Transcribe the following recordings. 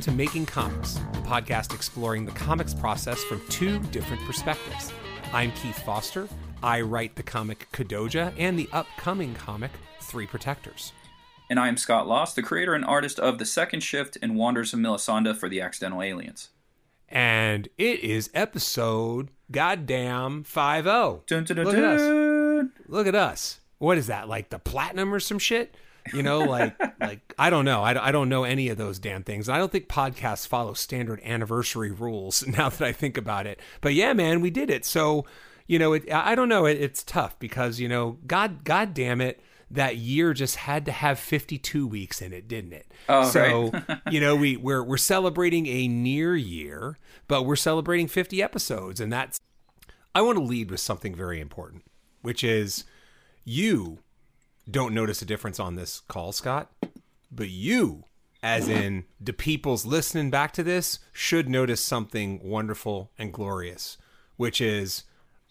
Welcome to Making Comics, a podcast exploring the comics process from two different perspectives. I'm Keith Foster. I write the comic Kadoja and the upcoming comic Three Protectors. And I am Scott Loss, the creator and artist of The Second Shift and Wanders of Melisande for the Accidental Aliens. And it is episode goddamn 5 0. Dun, dun, dun, Look at us. Look at us. What is that? Like the platinum or some shit? You know, like like I don't know. I, I don't know any of those damn things. I don't think podcasts follow standard anniversary rules. Now that I think about it, but yeah, man, we did it. So you know, it, I don't know. It, it's tough because you know, God, God damn it, that year just had to have 52 weeks in it, didn't it? Oh, so you know, we we're we're celebrating a near year, but we're celebrating 50 episodes, and that's. I want to lead with something very important, which is you don't notice a difference on this call, Scott, but you, as in the people's listening back to this, should notice something wonderful and glorious, which is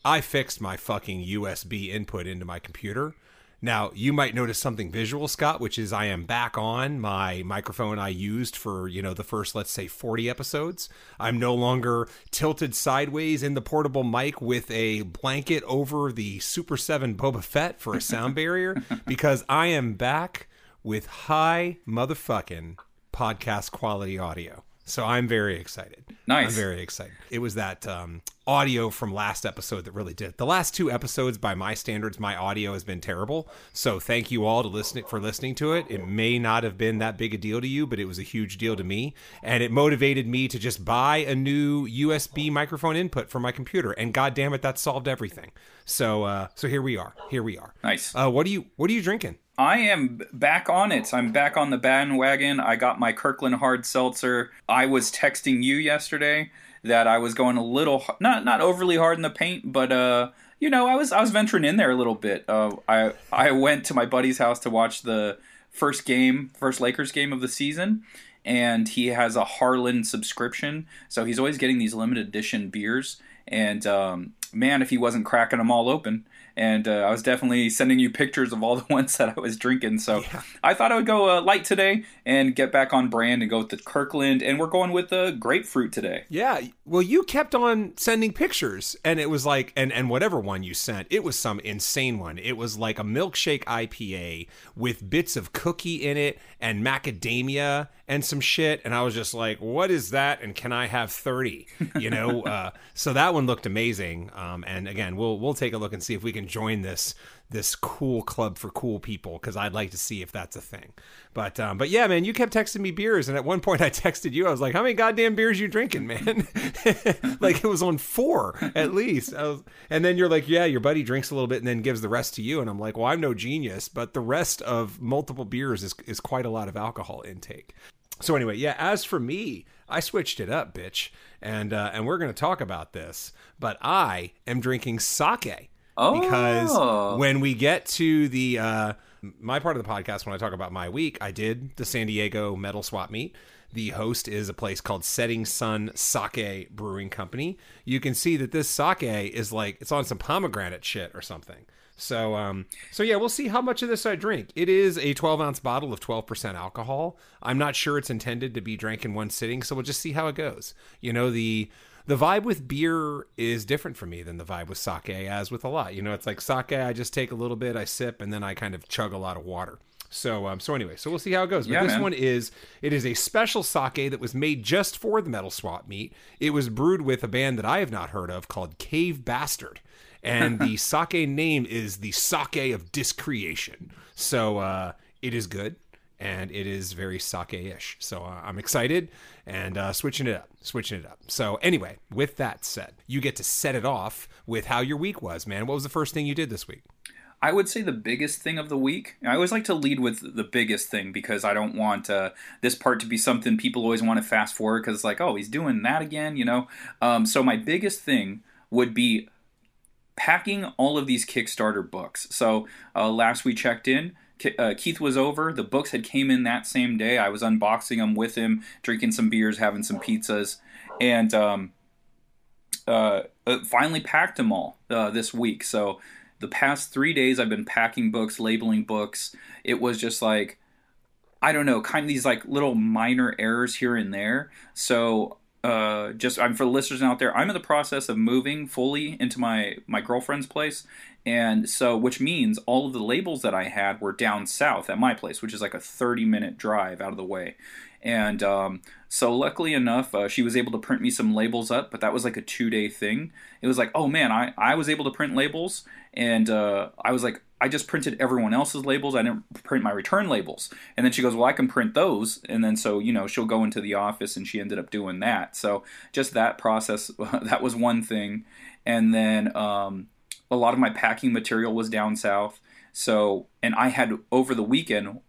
I fixed my fucking USB input into my computer. Now, you might notice something visual, Scott, which is I am back on my microphone I used for, you know, the first, let's say, 40 episodes. I'm no longer tilted sideways in the portable mic with a blanket over the Super 7 Boba Fett for a sound barrier because I am back with high motherfucking podcast quality audio. So I'm very excited. Nice. I'm very excited. It was that um, audio from last episode that really did. The last two episodes, by my standards, my audio has been terrible. So thank you all to listening for listening to it. It may not have been that big a deal to you, but it was a huge deal to me, and it motivated me to just buy a new USB microphone input for my computer. And god damn it, that solved everything. So uh, so here we are. Here we are. Nice. Uh, what are you What are you drinking? I am back on it. I'm back on the bandwagon. I got my Kirkland hard seltzer. I was texting you yesterday that I was going a little not not overly hard in the paint, but uh you know, I was I was venturing in there a little bit. Uh I I went to my buddy's house to watch the first game, first Lakers game of the season, and he has a Harlan subscription, so he's always getting these limited edition beers and um man, if he wasn't cracking them all open and uh, I was definitely sending you pictures of all the ones that I was drinking. So I thought I would go uh, light today and get back on brand and go with the Kirkland, and we're going with the grapefruit today. Yeah. Well, you kept on sending pictures, and it was like, and and whatever one you sent, it was some insane one. It was like a milkshake IPA with bits of cookie in it and macadamia and some shit, and I was just like, what is that? And can I have thirty? You know. uh, so that one looked amazing. Um, and again, we'll we'll take a look and see if we can join this this cool club for cool people because I'd like to see if that's a thing. But um, but yeah, man, you kept texting me beers, and at one point I texted you. I was like, "How many goddamn beers you drinking, man?" like it was on four at least. Was, and then you're like, "Yeah, your buddy drinks a little bit and then gives the rest to you." And I'm like, "Well, I'm no genius, but the rest of multiple beers is is quite a lot of alcohol intake." So anyway, yeah. As for me, I switched it up, bitch, and uh, and we're to talk about this. But I am drinking sake Oh, because when we get to the uh, my part of the podcast, when I talk about my week, I did the San Diego Metal Swap Meet. The host is a place called Setting Sun Sake Brewing Company. You can see that this sake is like it's on some pomegranate shit or something. So, um, so yeah, we'll see how much of this I drink. It is a 12 ounce bottle of 12% alcohol. I'm not sure it's intended to be drank in one sitting, so we'll just see how it goes. You know, the the vibe with beer is different for me than the vibe with sake, as with a lot. You know, it's like sake, I just take a little bit, I sip, and then I kind of chug a lot of water. So, um, so anyway, so we'll see how it goes. But Yeah, this man. one is it is a special sake that was made just for the metal swap meet. It was brewed with a band that I have not heard of called Cave Bastard, and the sake name is the sake of discreation. So uh, it is good and it is very sake-ish. So uh, I'm excited and uh, switching it up, switching it up. So anyway, with that said, you get to set it off with how your week was, man. What was the first thing you did this week? I would say the biggest thing of the week. I always like to lead with the biggest thing because I don't want uh, this part to be something people always want to fast forward because it's like, oh, he's doing that again, you know. Um, so my biggest thing would be packing all of these Kickstarter books. So uh, last we checked in, uh, Keith was over. The books had came in that same day. I was unboxing them with him, drinking some beers, having some pizzas, and um, uh, uh, finally packed them all uh, this week. So the past three days, I've been packing books, labeling books. It was just like I don't know, kind of these like little minor errors here and there. So uh, just I'm for the listeners out there. I'm in the process of moving fully into my my girlfriend's place, and so which means all of the labels that I had were down south at my place, which is like a 30 minute drive out of the way. And um, so, luckily enough, uh, she was able to print me some labels up, but that was like a two day thing. It was like, oh man, I, I was able to print labels, and uh, I was like, I just printed everyone else's labels. I didn't print my return labels. And then she goes, Well, I can print those. And then so, you know, she'll go into the office and she ended up doing that. So just that process, that was one thing. And then um, a lot of my packing material was down south. So, and I had over the weekend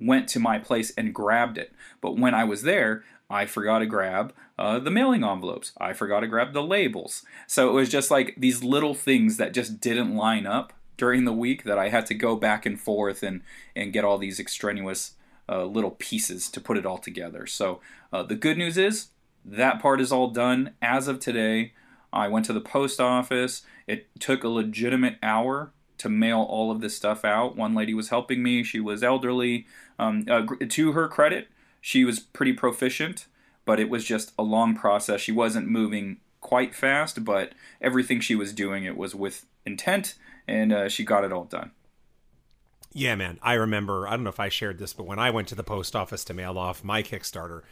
went to my place and grabbed it. But when I was there, I forgot to grab uh, the mailing envelopes. I forgot to grab the labels. So it was just like these little things that just didn't line up during the week that I had to go back and forth and and get all these extraneous uh, little pieces to put it all together. So uh, the good news is that part is all done as of today. I went to the post office. It took a legitimate hour to mail all of this stuff out. One lady was helping me. She was elderly. Um, uh, to her credit, she was pretty proficient, but it was just a long process. She wasn't moving quite fast, but everything she was doing, it was with intent and uh, she got it all done. Yeah, man. I remember, I don't know if I shared this, but when I went to the post office to mail off my Kickstarter,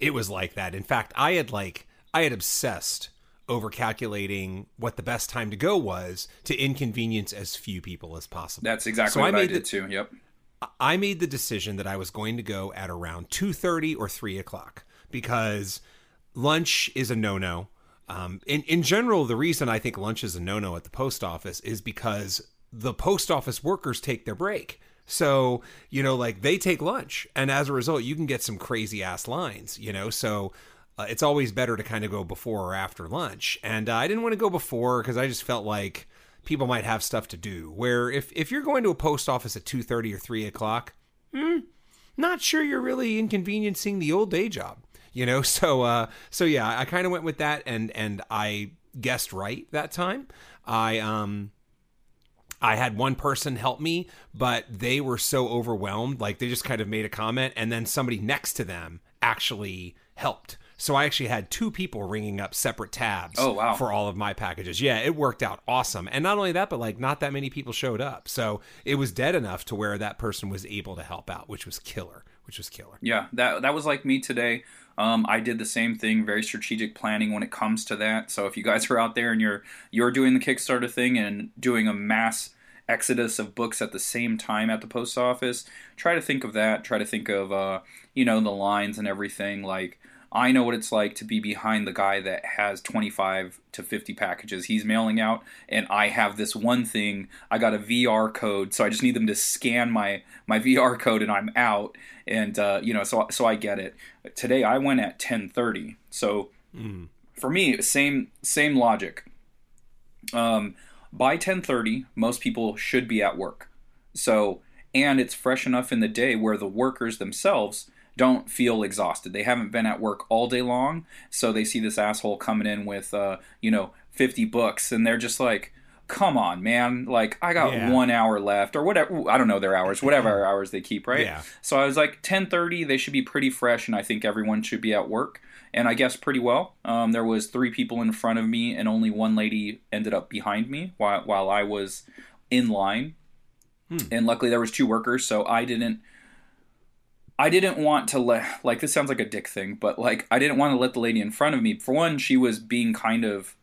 it was like that. In fact, I had like, I had obsessed over calculating what the best time to go was to inconvenience as few people as possible. That's exactly so what I, made I did the, too. Yep. I made the decision that I was going to go at around 2.30 or 3 o'clock because lunch is a no-no. Um, in in general, the reason I think lunch is a no no at the post office is because the post office workers take their break. So, you know, like they take lunch, and as a result, you can get some crazy ass lines, you know. So, uh, it's always better to kind of go before or after lunch. And uh, I didn't want to go before because I just felt like people might have stuff to do. Where if, if you're going to a post office at 2.30 or 3 o'clock, hmm, not sure you're really inconveniencing the old day job you know so uh so yeah i kind of went with that and and i guessed right that time i um I had one person help me, but they were so overwhelmed. Like they just kind of made a comment, and then somebody next to them actually helped. So I actually had two people ringing up separate tabs oh, wow. for all of my packages. Yeah, it worked out awesome. And not only that, but like not that many people showed up. So it was dead enough to where that person was able to help out, which was killer, which was killer. Yeah, that that was like me today. Um, I did the same thing, very strategic planning when it comes to that. So if you guys are out there and you're you're doing the Kickstarter thing and doing a mass exodus of books at the same time at the post office, try to think of that. Try to think of uh, you know the lines and everything. Like I know what it's like to be behind the guy that has 25 to 50 packages he's mailing out, and I have this one thing. I got a QR code, so I just need them to scan my my QR code, and I'm out. And uh, you know, so so I get it. Today I went at 10:30, so mm. for me, same same logic. Um, by 10:30, most people should be at work. So and it's fresh enough in the day where the workers themselves don't feel exhausted. They haven't been at work all day long, so they see this asshole coming in with, uh, you know, 50 books, and they're just like, come on, man. Like, I got yeah. one hour left, or whatever. I don't know their hours, whatever hours they keep, right? Yeah. So I was like, 1030, they should be pretty fresh, and I think everyone should be at work. And I guess pretty well. Um, there was three people in front of me, and only one lady ended up behind me while, while I was in line. Hmm. And luckily, there was two workers, so I didn't – I didn't want to let like this sounds like a dick thing, but like I didn't want to let the lady in front of me. For one, she was being kind of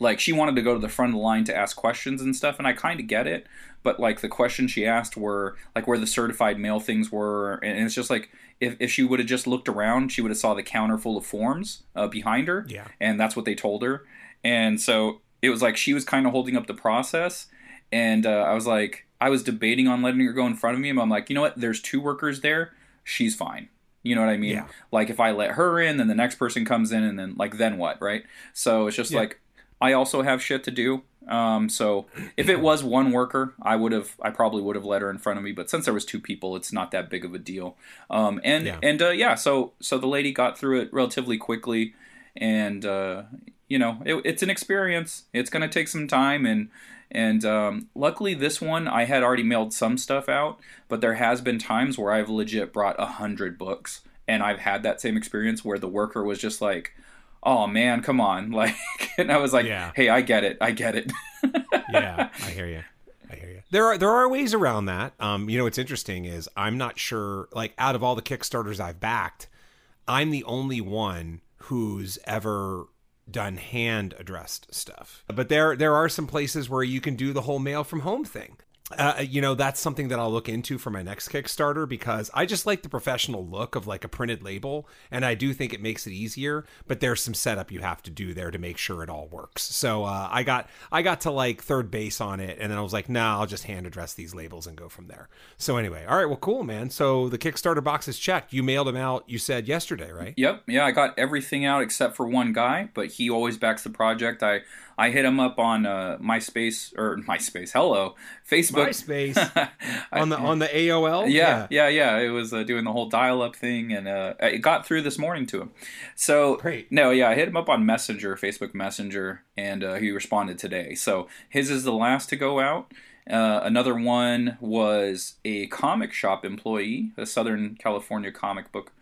like she wanted to go to the front of the line to ask questions and stuff, and I kind of get it. But like the questions she asked were like where the certified mail things were, and it's just like if, if she would have just looked around, she would have saw the counter full of forms uh, behind her. Yeah, and that's what they told her. And so it was like she was kind of holding up the process, and uh, I was like, I was debating on letting her go in front of me, and I'm like, you know what? There's two workers there she's fine. You know what I mean? Yeah. Like if I let her in, then the next person comes in, and then like then what, right? So it's just yeah. like I also have shit to do. Um, so if it was one worker, I would have, I probably would have let her in front of me. But since there was two people, it's not that big of a deal. Um, and yeah. and uh, yeah, so so the lady got through it relatively quickly, and uh, you know it, it's an experience. It's going to take some time, and And um, luckily, this one I had already mailed some stuff out, but there has been times where I've legit brought a hundred books, and I've had that same experience where the worker was just like, "Oh man, come on!" Like, and I was like, Yeah. "Hey, I get it, I get it." yeah, I hear you. I hear you. There are there are ways around that. Um, you know, what's interesting is I'm not sure. Like, out of all the Kickstarters I've backed, I'm the only one who's ever done hand addressed stuff. But there there are some places where you can do the whole mail from home thing. Uh, you know, that's something that I'll look into for my next Kickstarter because I just like the professional look of like a printed label, and I do think it makes it easier. But there's some setup you have to do there to make sure it all works. So uh, I got I got to like third base on it, and then I was like, nah, I'll just hand address these labels and go from there. So anyway, all right, well, cool, man. So the Kickstarter box is checked. You mailed them out. You said yesterday, right? Yep, yeah, I got everything out except for one guy, but he always backs the project. I I hit him up on uh, MySpace or MySpace, hello, Facebook, MySpace on the on the AOL. Yeah, yeah, yeah. It was uh, doing the whole dial-up thing, and uh, it got through this morning to him. So Great. No, yeah, I hit him up on Messenger, Facebook Messenger, and uh, he responded today. So his is the last to go out. Uh, another one was a comic shop employee, a Southern California comic book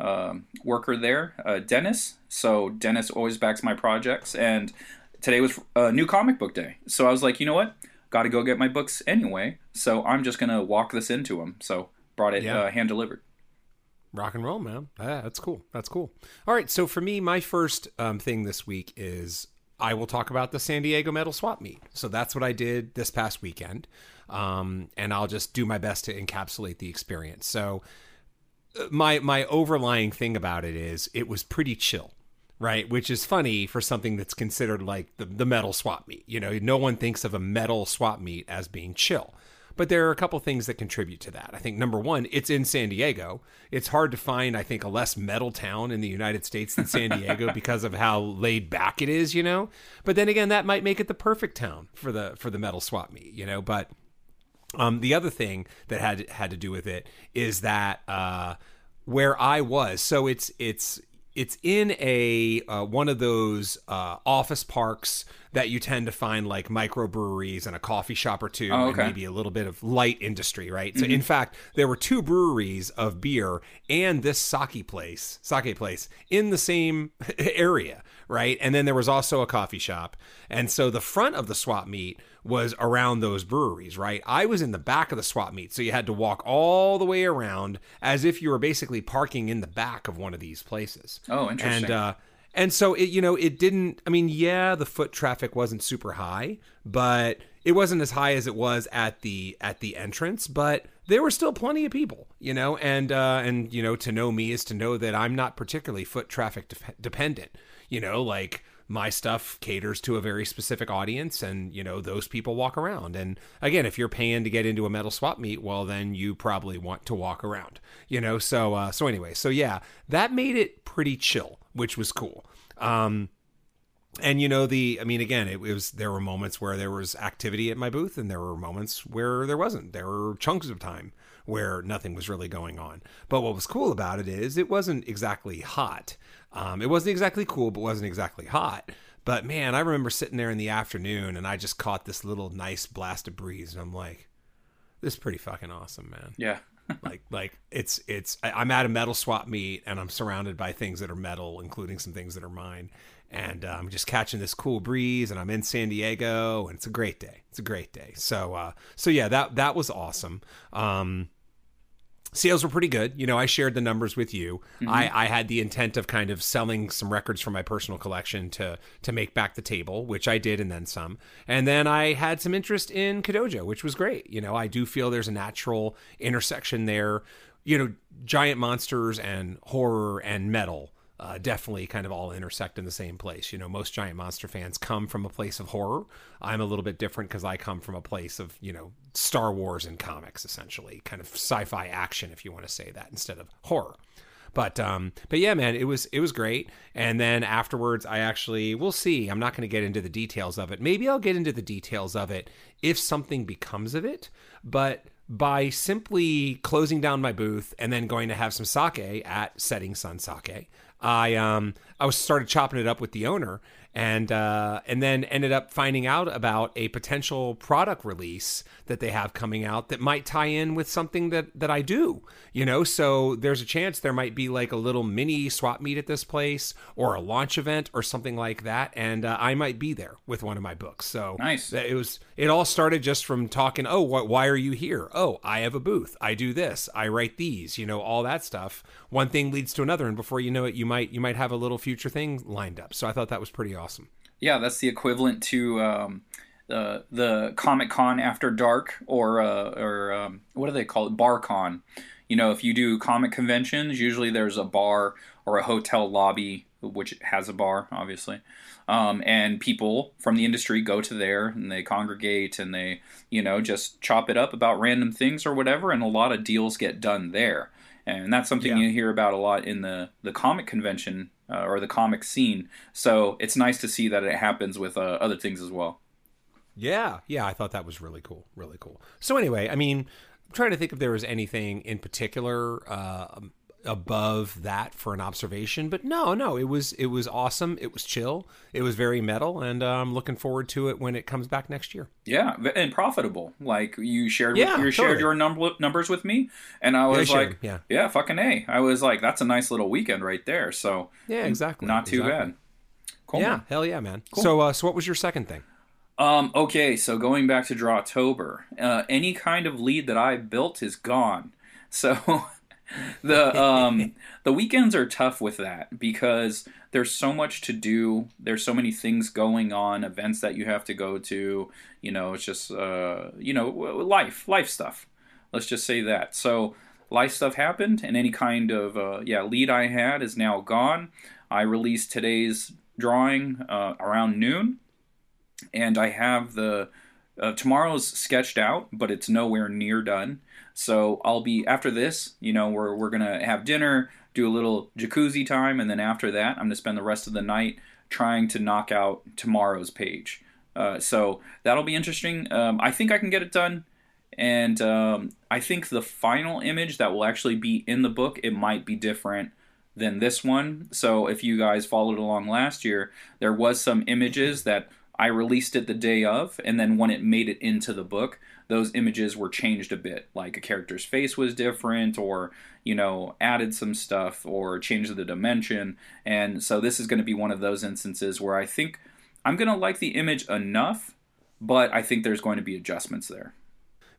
um, worker there, uh, Dennis. So Dennis always backs my projects, and today was uh, new comic book day. So I was like, you know what? Got to go get my books anyway. So I'm just gonna walk this into them. So brought it Yeah. uh, hand delivered. Rock and roll, man. Yeah, that's cool. That's cool. All right. So for me, my first um, thing this week is I will talk about the San Diego Metal Swap Meet. So that's what I did this past weekend. Um, and I'll just do my best to encapsulate the experience. So uh, my my overlying thing about it is it was pretty chill. Right, which is funny for something that's considered like the, the metal swap meet. You know, no one thinks of a metal swap meet as being chill. But there are a couple things that contribute to that. I think number one, it's in San Diego. It's hard to find, I think, a less metal town in the United States than San Diego because of how laid back it is, you know. But then again, that might make it the perfect town for the for the metal swap meet, you know. But um, the other thing that had had to do with it is that uh, where I was, so it's it's it's in a uh, one of those uh, office parks that you tend to find like microbreweries and a coffee shop or two, Oh, and maybe a little bit of light industry, right? So in fact, there were two breweries of beer and this sake place, sake place in the same area, right? And then there was also a coffee shop, and so the front of the swap meet was around those breweries, right? I was in the back of the swap meet, so you had to walk all the way around as if you were basically parking in the back of one of these places. Oh, interesting. And uh, and so it, you know, it didn't. I mean, yeah, the foot traffic wasn't super high, but it wasn't as high as it was at the at the entrance. But there were still plenty of people, you know, and uh, and you know, to know me is to know that I'm not particularly foot traffic de- dependent. You know, like my stuff caters to a very specific audience and you know those people walk around. And again if you're paying to get into a metal swap meet well then you probably want to walk around you know? So uh so anyway so yeah that made it pretty chill which was cool. Um and you know the i mean again it was there were moments where there was activity at my booth and there were moments where there wasn't. There were chunks of time where nothing was really going on. But what was cool about it is it wasn't exactly hot. Um, it wasn't exactly cool but wasn't exactly hot. But man i remember sitting there in the afternoon and i just caught this little nice blast of breeze and i'm like this is pretty fucking awesome man. Yeah. like like it's it's i'm at a metal swap meet and i'm surrounded by things that are metal including some things that are mine. And uh, i'm just catching this cool breeze and i'm in san diego and it's a great day. It's a great day. So uh so yeah that that was awesome. Um sales were pretty good. You know, I shared the numbers with you. I, I had the intent of kind of selling some records from my personal collection to to make back the table, which I did, and then some. And then I had some interest in Kadoja, which was great. You know, I do feel there's a natural intersection there. You know, giant monsters and horror and metal. Uh, definitely kind of all intersect in the same place. You know, most giant monster fans come from a place of horror. I'm a little bit different because I come from a place of, you know, Star Wars and comics, essentially, kind of sci-fi action, if you want to say that, instead of horror. But um, but yeah, man, it was it was great. And then afterwards, I actually we'll see. I'm not going to get into the details of it. Maybe I'll get into the details of it if something becomes of it. But by simply closing down my booth and then going to have some sake at Setting Sun Sake, I um I was started chopping it up with the owner and uh, and then ended up finding out about a potential product release that they have coming out that might tie in with something that that I do. You know, so there's a chance there might be like a little mini swap meet at this place or a launch event or something like that, and uh, I might be there with one of my books. So Nice. It was. It all started just from talking. Oh, what? Why are you here? Oh, I have a booth. I do this. I write these. You know, all that stuff. One thing leads to another, and before you know it, you might you might have a little future thing lined up. So I thought that was pretty awesome. Yeah, that's the equivalent to um, the the Comic Con After Dark, or uh, or um, what do they call it? Bar Con. You know, if you do comic conventions, usually there's a bar or a hotel lobby, which has a bar, obviously. Um, and people from the industry go to there and they congregate and they, you know, just chop it up about random things or whatever. And a lot of deals get done there. And that's something Yeah. you hear about a lot in the, the comic convention uh, or the comic scene. So it's nice to see that it happens with uh, other things as well. Yeah, yeah, I thought that was really cool, really cool. So anyway, I mean, I'm trying to think if there was anything in particular uh, above that for an observation, but no, no, it was it was awesome. It was chill. It was very metal, and uh, I'm looking forward to it when it comes back next year. Yeah, and profitable. Like you shared, Yeah, with, you shared your number, numbers with me, and I was sure, like, yeah. yeah, fucking a. I was like, that's a nice little weekend right there. So Yeah, exactly. not too exactly. bad. Cool. Yeah, man. hell yeah, man. So, uh, so what was your second thing? Um. Okay. So going back to Drawtober, uh, any kind of lead that I built is gone. So the um the weekends are tough with that because there's so much to do. There's so many things going on, events that you have to go to. You know, it's just uh you know life life stuff. Let's just say that. So life stuff happened, and any kind of uh, yeah lead I had is now gone. I released today's drawing uh, around noon and I have the uh, tomorrow's sketched out, but it's nowhere near done. So I'll be after this. You know, we're we're gonna have dinner, do a little jacuzzi time, and then after that, I'm gonna spend the rest of the night trying to knock out tomorrow's page. Uh, so that'll be interesting. Um, I think I can get it done, and um, I think the final image that will actually be in the book it might be different than this one. So if you guys followed along last year, there was some images that I released it the day of, and then when it made it into the book, those images were changed a bit. Like a character's face was different, or you know, added some stuff, or changed the dimension. And so this is going to be one of those instances where I think I'm going to like the image enough, but I think there's going to be adjustments there.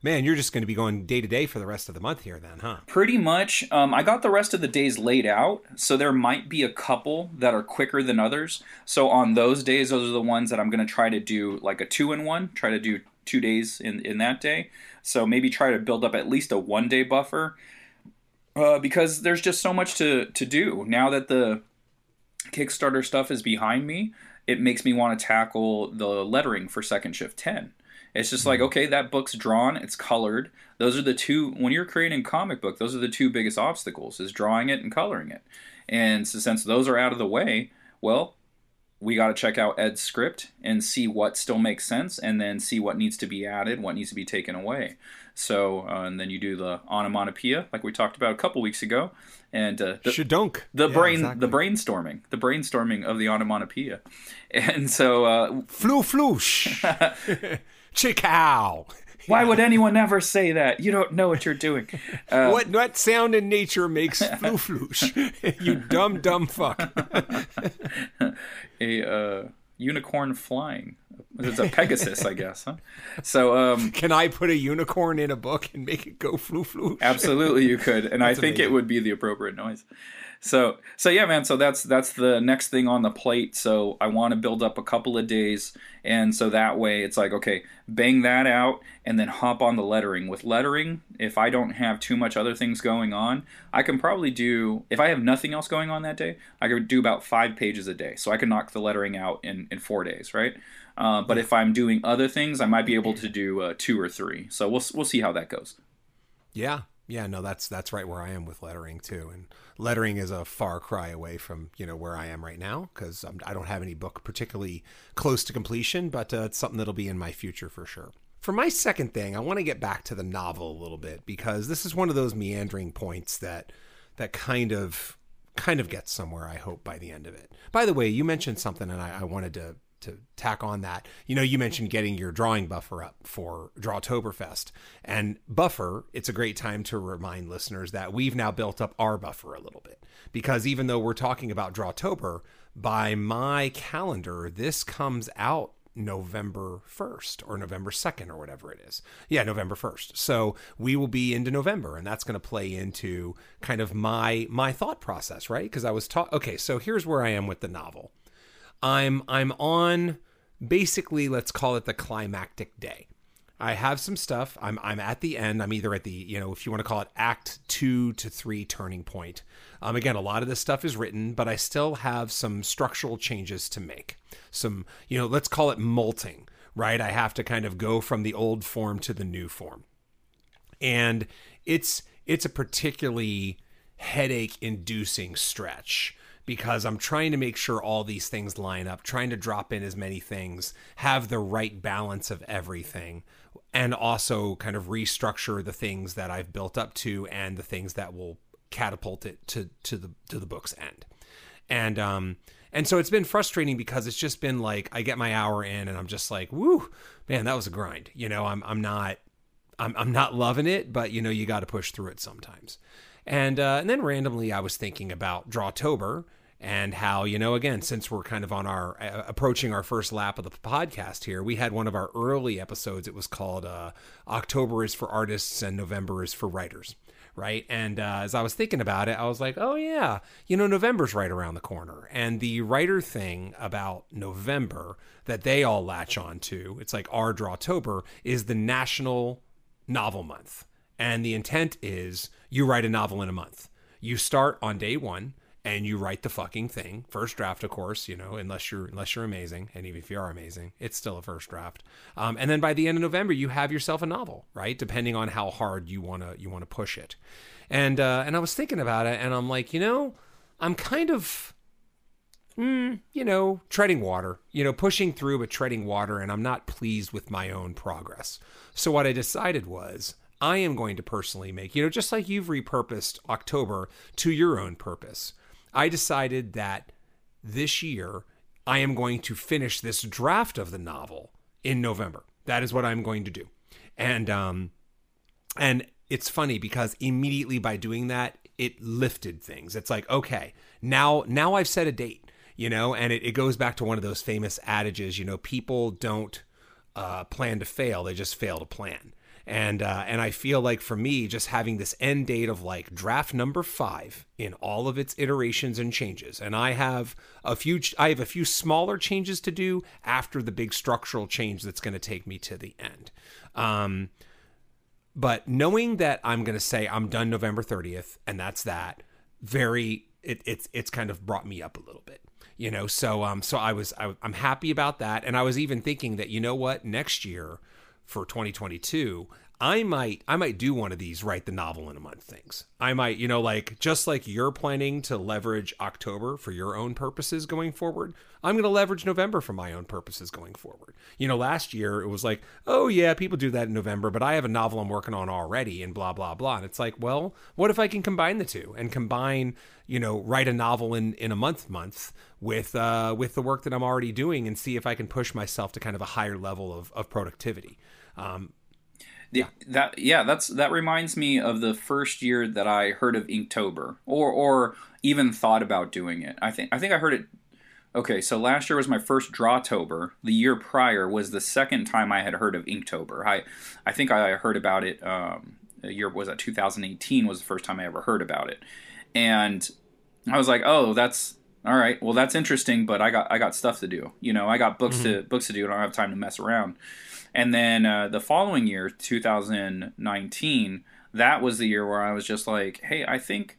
Man, you're just going to be going day to day for the rest of the month here, then, huh? Pretty much. Um, I got the rest of the days laid out, so there might be a couple that are quicker than others. So on those days, those are the ones that I'm going to try to do like a two in one, try to do two days in, in that day. So maybe try to build up at least a one day buffer uh, because there's just so much to, to do. Now that the Kickstarter stuff is behind me, it makes me want to tackle the lettering for Second Shift 10. It's just like, okay, that book's drawn, it's colored. Those are the two when you're creating a comic book, those are the two biggest obstacles is drawing it and coloring it. And so since those are out of the way, well, we got to check out Ed's script and see what still makes sense and then see what needs to be added, what needs to be taken away. So, uh, and then you do the onomatopoeia like we talked about a couple weeks ago and uh, the, Shadunk. the Yeah, brain exactly. the brainstorming the brainstorming of the onomatopoeia and so uh, Flu floosh. Chickow. why would anyone ever say that you don't know what you're doing uh, what what sound in nature makes flu floosh? you dumb dumb fuck. a uh, unicorn flying it's a pegasus i guess huh so um Can I put a unicorn in a book and make it go flu floosh? absolutely you could and i That's think it would be the appropriate noise so so yeah man so that's that's the next thing on the plate. So i want to build up a couple of days and so that way it's like okay bang that out and then hop on the lettering. With lettering if i don't have too much other things going on i can probably do if i have nothing else going on that day i could do about five pages a day. So i can knock the lettering out in in four days right? Uh, but if i'm doing other things i might be able to do uh, two or three. So we'll we'll see how that goes. Yeah, yeah, no, that's that's right where I am with lettering too, and lettering is a far cry away from you know where I am right now because I don't have any book particularly close to completion, but uh, it's something that'll be in my future for sure. For my second thing, I want to get back to the novel a little bit because this is one of those meandering points that that kind of kind of gets somewhere. I hope by the end of it. By the way, you mentioned something, and I, I wanted to to tack on that. You know, you mentioned getting your drawing buffer up for Drawtoberfest. And buffer, it's a great time to remind listeners that we've now built up our buffer a little bit. Because even though we're talking about Drawtober, by my calendar, this comes out November 1st or November 2nd or whatever it is. Yeah, November 1st. So we will be into November and that's going to play into kind of my my thought process, right? Because I was taught okay, so here's where I am with the novel. I'm I'm on basically let's call it the climactic day. I have some stuff. I'm I'm at the end. I'm either at the you know if you want to call it act two to three turning point. Um, again, a lot of this stuff is written, but I still have some structural changes to make. Some you know let's call it molting. Right, I have to kind of go from the old form to the new form, and it's it's a particularly headache inducing stretch because I'm trying to make sure all these things line up, trying to drop in as many things, have the right balance of everything, and also kind of restructure the things that I've built up to and the things that will catapult it to to the to the book's end. And um and so it's been frustrating because it's just been like I get my hour in and I'm just like, woo, man, that was a grind. You know, I'm I'm not I'm I'm not loving it, but you know, you got to push through it sometimes. And uh, and then randomly I was thinking about Drawtober and how you know again since we're kind of on our uh, approaching our first lap of the podcast here we had one of our early episodes. It was called uh, october is for artists and november is for writers right? And uh, as i was thinking about it i was like oh yeah you know november's right around the corner. And the writer thing about november that they all latch on to it's like our drawtober is the national novel month. And the intent is you write a novel in a month. You start on day one and you write the fucking thing. First draft of course you know unless you're unless you're amazing and even if you are amazing it's still a first draft. Um, and then by the end of november you have yourself a novel right? Depending on how hard you want to you want to push it. And uh, and i was thinking about it and i'm like you know i'm kind of mm, you know treading water you know pushing through but treading water and i'm not pleased with my own progress. So what i decided was I am going to personally make, you know, just like you've repurposed October to your own purpose. I decided that this year I am going to finish this draft of the novel in November. That is what I'm going to do. And um and it's funny because immediately by doing that it lifted things. It's like, okay, now now I've set a date, you know, and it, it goes back to one of those famous adages, you know, people don't uh, plan to fail, they just fail to plan and uh, and I feel like for me, just having this end date of like draft number five in all of its iterations and changes, and I have a few I have a few smaller changes to do after the big structural change that's going to take me to the end. Um, but knowing that I'm going to say I'm done November 30th, and that's that, very it, it's it's kind of brought me up a little bit you know? So um so i was I, i'm happy about that. And i was even thinking that you know what? Next year for 2022 I might I might do one of these write the novel in a month things. I might, you know, like just like you're planning to leverage October for your own purposes going forward, I'm going to leverage November for my own purposes going forward. You know, last year it was like, "Oh yeah, people do that in November, but I have a novel I'm working on already and blah blah blah." And it's like, "Well, what if I can combine the two and combine, you know, write a novel in in a month month with uh with the work that I'm already doing and see if I can push myself to kind of a higher level of of productivity." Um, yeah. That yeah, that's that reminds me of the first year that I heard of Inktober or or even thought about doing it. I think I think I heard it Okay, so last year was my first Drawtober. The year prior was the second time I had heard of Inktober. I I think I heard about it um a year was that 2018 was the first time I ever heard about it. And I was like, "Oh, that's all right. Well, that's interesting, but I got I got stuff to do. You know, I got books mm-hmm. to books to do. I don't have time to mess around." And then uh, the following year, 2019, that was the year where I was just like, hey, I think,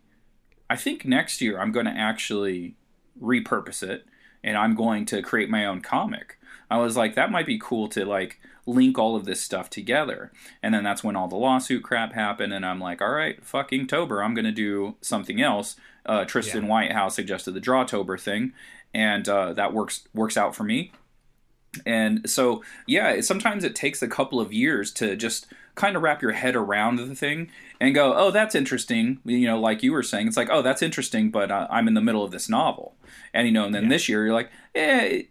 I think next year I'm going to actually repurpose it and I'm going to create my own comic. I was like, that might be cool to like link all of this stuff together. And then that's when all the lawsuit crap happened, and I'm like, all right, fucking Tober, I'm gonna do something else. Uh, Tristan yeah. Whitehouse suggested the Drawtober thing, and uh, that works works out for me. And so, yeah, sometimes it takes a couple of years to just kind of wrap your head around the thing and go, oh, that's interesting. You know, like you were saying, it's like, oh, that's interesting, but uh, I'm in the middle of this novel, and you know, and then yeah. this year you're like, eh.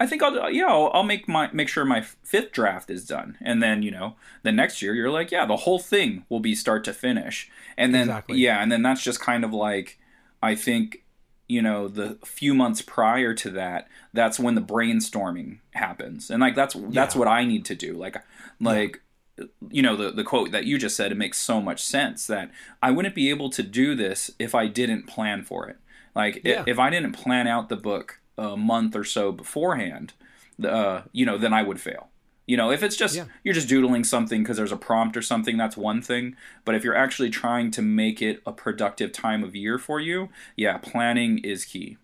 I think I'll yeah I'll, I'll, make my make sure my fifth draft is done, and then you know the next year you're like yeah the whole thing will be start to finish, and then exactly. yeah and then that's just kind of like I think you know the few months prior to that that's when the brainstorming happens, and like that's that's yeah. what I need to do like like. Yeah you know the the quote that you just said it makes so much sense that I wouldn't be able to do this if I didn't plan for it. Like yeah. if, I didn't plan out the book a month or so beforehand, uh, you know, then I would fail. You know, if it's just yeah. you're just doodling something because there's a prompt or something, that's one thing. But if you're actually trying to make it a productive time of year for you, yeah, planning is key.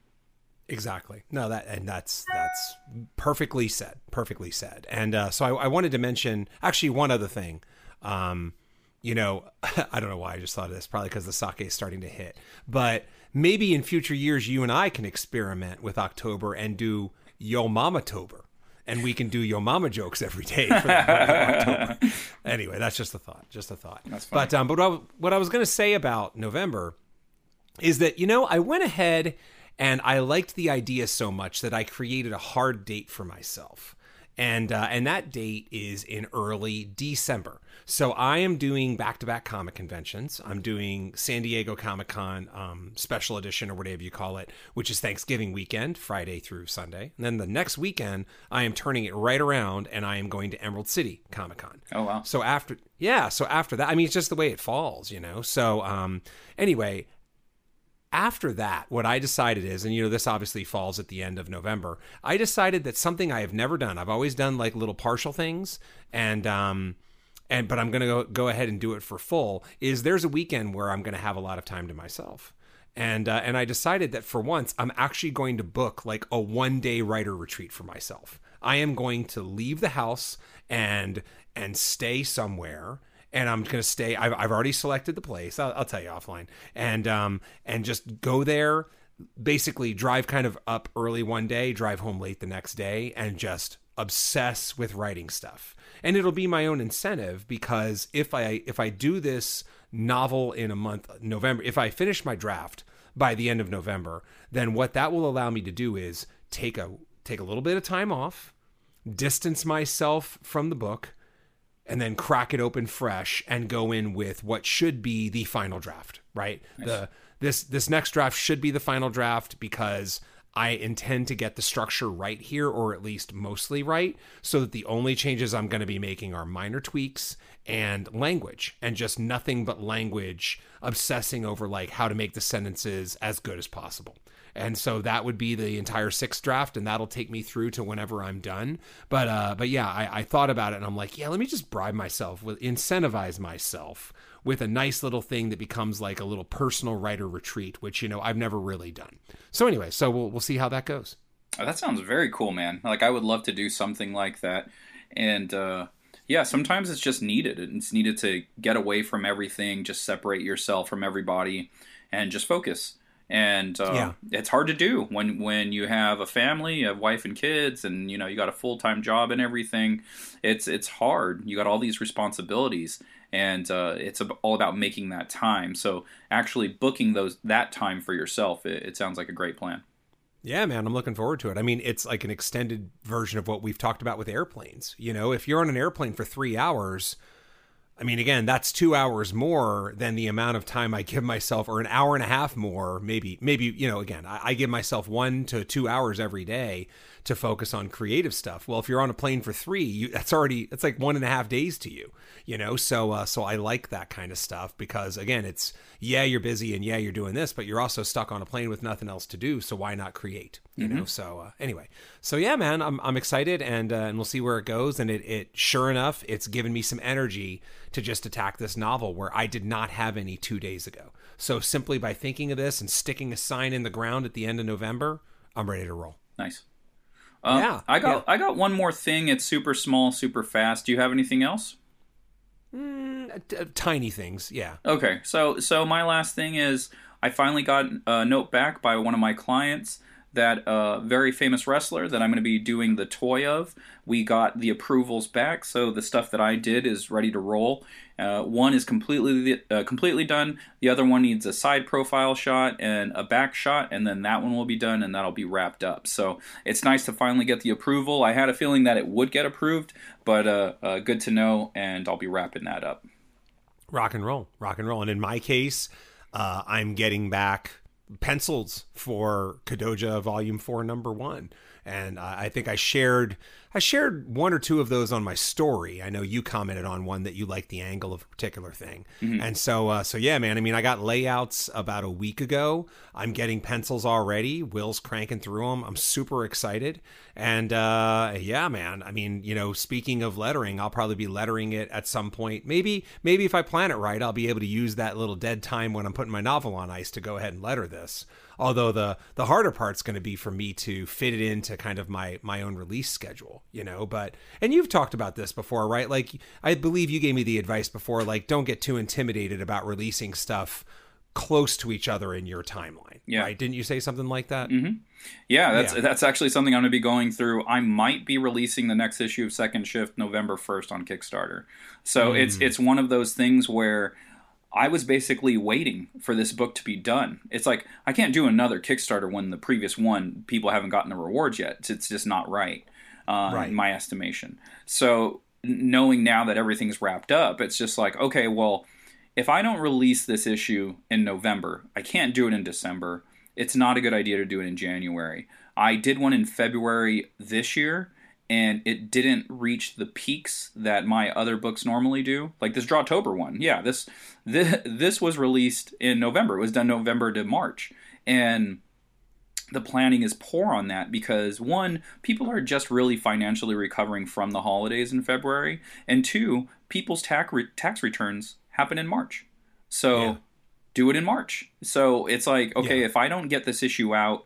Exactly. No, that and that's that's perfectly said. Perfectly said. And uh, so I, I, wanted to mention actually one other thing. Um, you know, I don't know why I just thought of this. Probably because the sake is starting to hit. But maybe in future years, you and I can experiment with October and do Yo Mama Tober. And we can do Yo Mama jokes every day for the October. Anyway, that's just a thought. Just a thought. That's fine. But, um, but what I, what I was going to say about November is that, you know, I went ahead and I liked the idea so much that I created a hard date for myself. And, uh, and that date is in early December. So I am doing back-to-back comic conventions. I'm doing San Diego Comic Con um, special edition or whatever you call it, which is Thanksgiving weekend, Friday through Sunday. And then the next weekend, I am turning it right around and I am going to Emerald City Comic Con. Oh wow! So after yeah, so after that, I mean, it's just the way it falls, you know. So um, anyway, after that, what I decided is, and you know, this obviously falls at the end of November, I decided that something I have never done, I've always done like little partial things, and um, and but I'm going to go go ahead and do it for full is there's a weekend where I'm going to have a lot of time to myself. And uh, and I decided that for once I'm actually going to book like a one day writer retreat for myself. I am going to leave the house and and stay somewhere and I'm to stay. I've, I've already selected the place. I'll, I'll tell you offline, and um, and just go there. Basically, drive kind of up early one day, drive home late the next day, and just obsess with writing stuff and it'll be my own incentive because if I if I do this novel in a month November if I finish my draft by the end of November then what that will allow me to do is take a take a little bit of time off distance myself from the book and then crack it open fresh and go in with what should be the final draft right nice. the this this next draft should be the final draft because I intend to get the structure right here, or at least mostly right, so that the only changes I'm going to be making are minor tweaks and language, and just nothing but language, obsessing over like how to make the sentences as good as possible. And so that would be the entire sixth draft, and that'll take me through to whenever I'm done. But uh, but yeah, I, I thought about it, and I'm like, yeah, let me just bribe myself with incentivize myself with a nice little thing that becomes like a little personal writer retreat, which you know I've never really done. So anyway, so we'll we'll see how that goes. Oh, that sounds very cool, man. Like I would love to do something like that, and uh, yeah, sometimes it's just needed. It's needed to get away from everything, just separate yourself from everybody, and just focus. And uh, yeah. it's hard to do when when you have a family, a wife and kids, and you know you got a full time job and everything. It's it's hard. You got all these responsibilities, and uh, it's all about making that time. So actually booking those that time for yourself, it, it sounds like a great plan. Yeah, man, I'm looking forward to it. I mean, it's like an extended version of what we've talked about with airplanes. You know, if you're on an airplane for three hours, I mean, again, that's two hours more than the amount of time I give myself, or an hour and a half more, maybe, maybe, you know, again, I, I give myself one to two hours every day to focus on creative stuff. Well, if you're on a plane for three, you, that's already that's like one and a half days to you, you know. So uh, so I like that kind of stuff because again, it's yeah you're busy and yeah you're doing this, but you're also stuck on a plane with nothing else to do. So why not create? You mm-hmm. know. So uh, anyway, so yeah, man, I'm I'm excited and uh, and we'll see where it goes. And it it sure enough, it's given me some energy to just attack this novel where I did not have any two days ago. So simply by thinking of this and sticking a sign in the ground at the end of November, I'm ready to roll. Nice. Um, yeah, I got yeah. I got one more thing. It's super small, super fast. Do you have anything else? Mm, t- tiny things, yeah. Okay, so so my last thing is I finally got a note back by one of my clients that uh, very famous wrestler that I'm going to be doing the toy of. We got the approvals back, so the stuff that I did is ready to roll. Uh, one is completely uh, completely done. The other one needs a side profile shot and a back shot, and then that one will be done, and that'll be wrapped up. So it's nice to finally get the approval. I had a feeling that it would get approved, but uh, uh good to know, and I'll be wrapping that up. Rock and roll, rock and roll, and in my case, uh, I'm getting back pencils for Kadoja Volume Four, Number One, and I think I shared I shared one or two of those on my story. I know you commented on one that you liked the angle of a particular thing, mm-hmm. and so uh, so yeah, man. I mean, I got layouts about a week ago. I'm getting pencils already. Will's cranking through them. I'm super excited, and uh, yeah, man. I mean, you know, speaking of lettering, I'll probably be lettering it at some point. Maybe maybe if I plan it right, I'll be able to use that little dead time when I'm putting my novel on ice to go ahead and letter this. Although the the harder part's going to be for me to fit it into kind of my my own release schedule, you know. But and you've talked about this before, right? Like I believe you gave me the advice before, like don't get too intimidated about releasing stuff close to each other in your timeline. Yeah. Right? Didn't you say something like that? Mm-hmm. Yeah, that's yeah. that's actually something I'm going to be going through. I might be releasing the next issue of Second Shift November 1st on Kickstarter. So mm. it's it's one of those things where I was basically waiting for this book to be done. It's like I can't do another Kickstarter when the previous one people haven't gotten the rewards yet. It's, just not right, uh, right, in my estimation. So knowing now that everything's wrapped up, it's just like okay, well, if I don't release this issue in November, I can't do it in December. It's not a good idea to do it in January. I did one in February this year and it didn't reach the peaks that my other books normally do. Like this Drawtober one, yeah, this this this was released in November. It was done November to March, and the planning is poor on that because one, people are just really financially recovering from the holidays in February, and two, people's tax re- tax returns happen in March, so. Yeah. Do it in March. So it's like, okay, yeah. if I don't get this issue out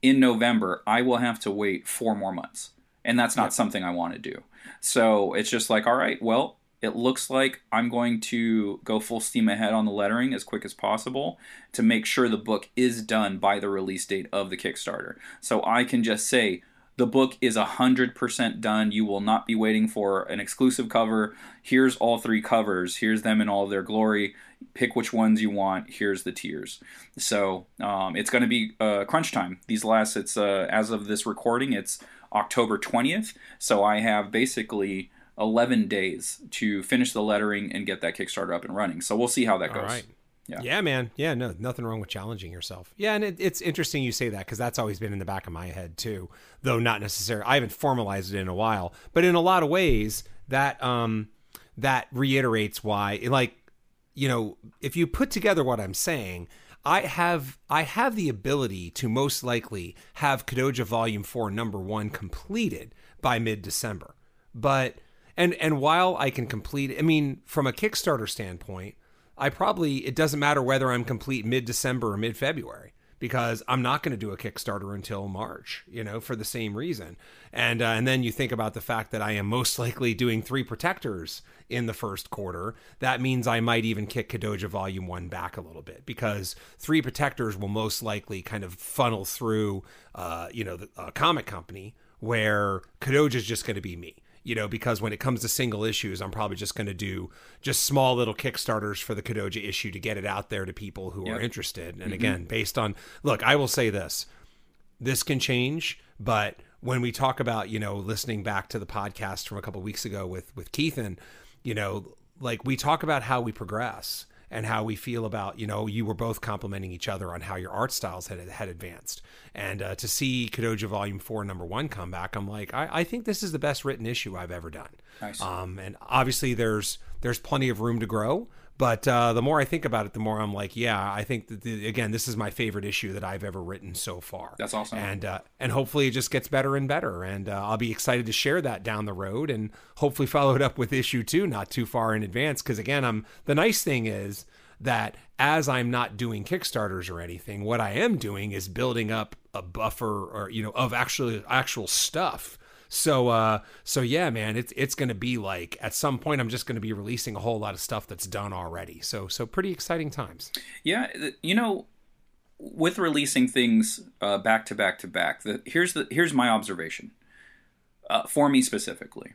in November, I will have to wait four more months and that's not something I want to do. So it's just like, all right, well, it looks like I'm going to go full steam ahead on the lettering as quick as possible to make sure the book is done by the release date of the Kickstarter. So I can just say, the book is 100% done. You will not be waiting for an exclusive cover. Here's all three covers. Here's them in all their glory. Pick which ones you want. Here's the tiers. So um, it's going to be uh, crunch time. These last, it's uh, as of this recording, it's October 20th. So I have basically 11 days to finish the lettering and get that Kickstarter up and running. So we'll see how that goes. All right. Yeah. yeah, man. Yeah, no, nothing wrong with challenging yourself. Yeah, and it, it's interesting you say that because that's always been in the back of my head too, though not necessarily. I haven't formalized it in a while, but in a lot of ways, that um, that reiterates why, like, you know, if you put together what I'm saying, I have I have the ability to most likely have Kadoja Volume Four Number One completed by mid December. But and and while I can complete, I mean, from a Kickstarter standpoint, I probably it doesn't matter whether I'm complete mid December or mid February because I'm not going to do a Kickstarter until March, you know, for the same reason. And uh, and then you think about the fact that I am most likely doing three protectors in the first quarter. That means I might even kick Kadoja Volume One back a little bit because three protectors will most likely kind of funnel through, uh, you know, the comic company where Kadoja is just going to be me you know, because when it comes to single issues, I'm probably just going to do just small little Kickstarters for the Kadoja issue to get it out there to people who yep. are interested. And mm-hmm. again, based on, look, I will say this this can change, but when we talk about, you know, listening back to the podcast from a couple weeks ago with, with Keithan, you know, like we talk about how we progress and how we feel about you know you were both complimenting each other on how your art styles had had advanced and uh, to see Kadoja Volume Four Number One come back, I'm like I, I think this is the best written issue I've ever done. Nice. Um, and obviously there's there's plenty of room to grow. But uh, the more I think about it, the more I'm like, yeah, I think that the, again, this is my favorite issue that I've ever written so far. That's awesome. And uh, and hopefully it just gets better and better. And uh, I'll be excited to share that down the road, and hopefully follow it up with issue two, not too far in advance. Because again, I'm the nice thing is that as I'm not doing Kickstarters or anything, what I am doing is building up a buffer or you know of actually actual stuff so uh so yeah, man, it's it's to be like at some point I'm just to be releasing a whole lot of stuff that's done already. So so pretty exciting times. Yeah, you know, with releasing things uh, back to back to back, the, here's the here's my observation uh, for me specifically.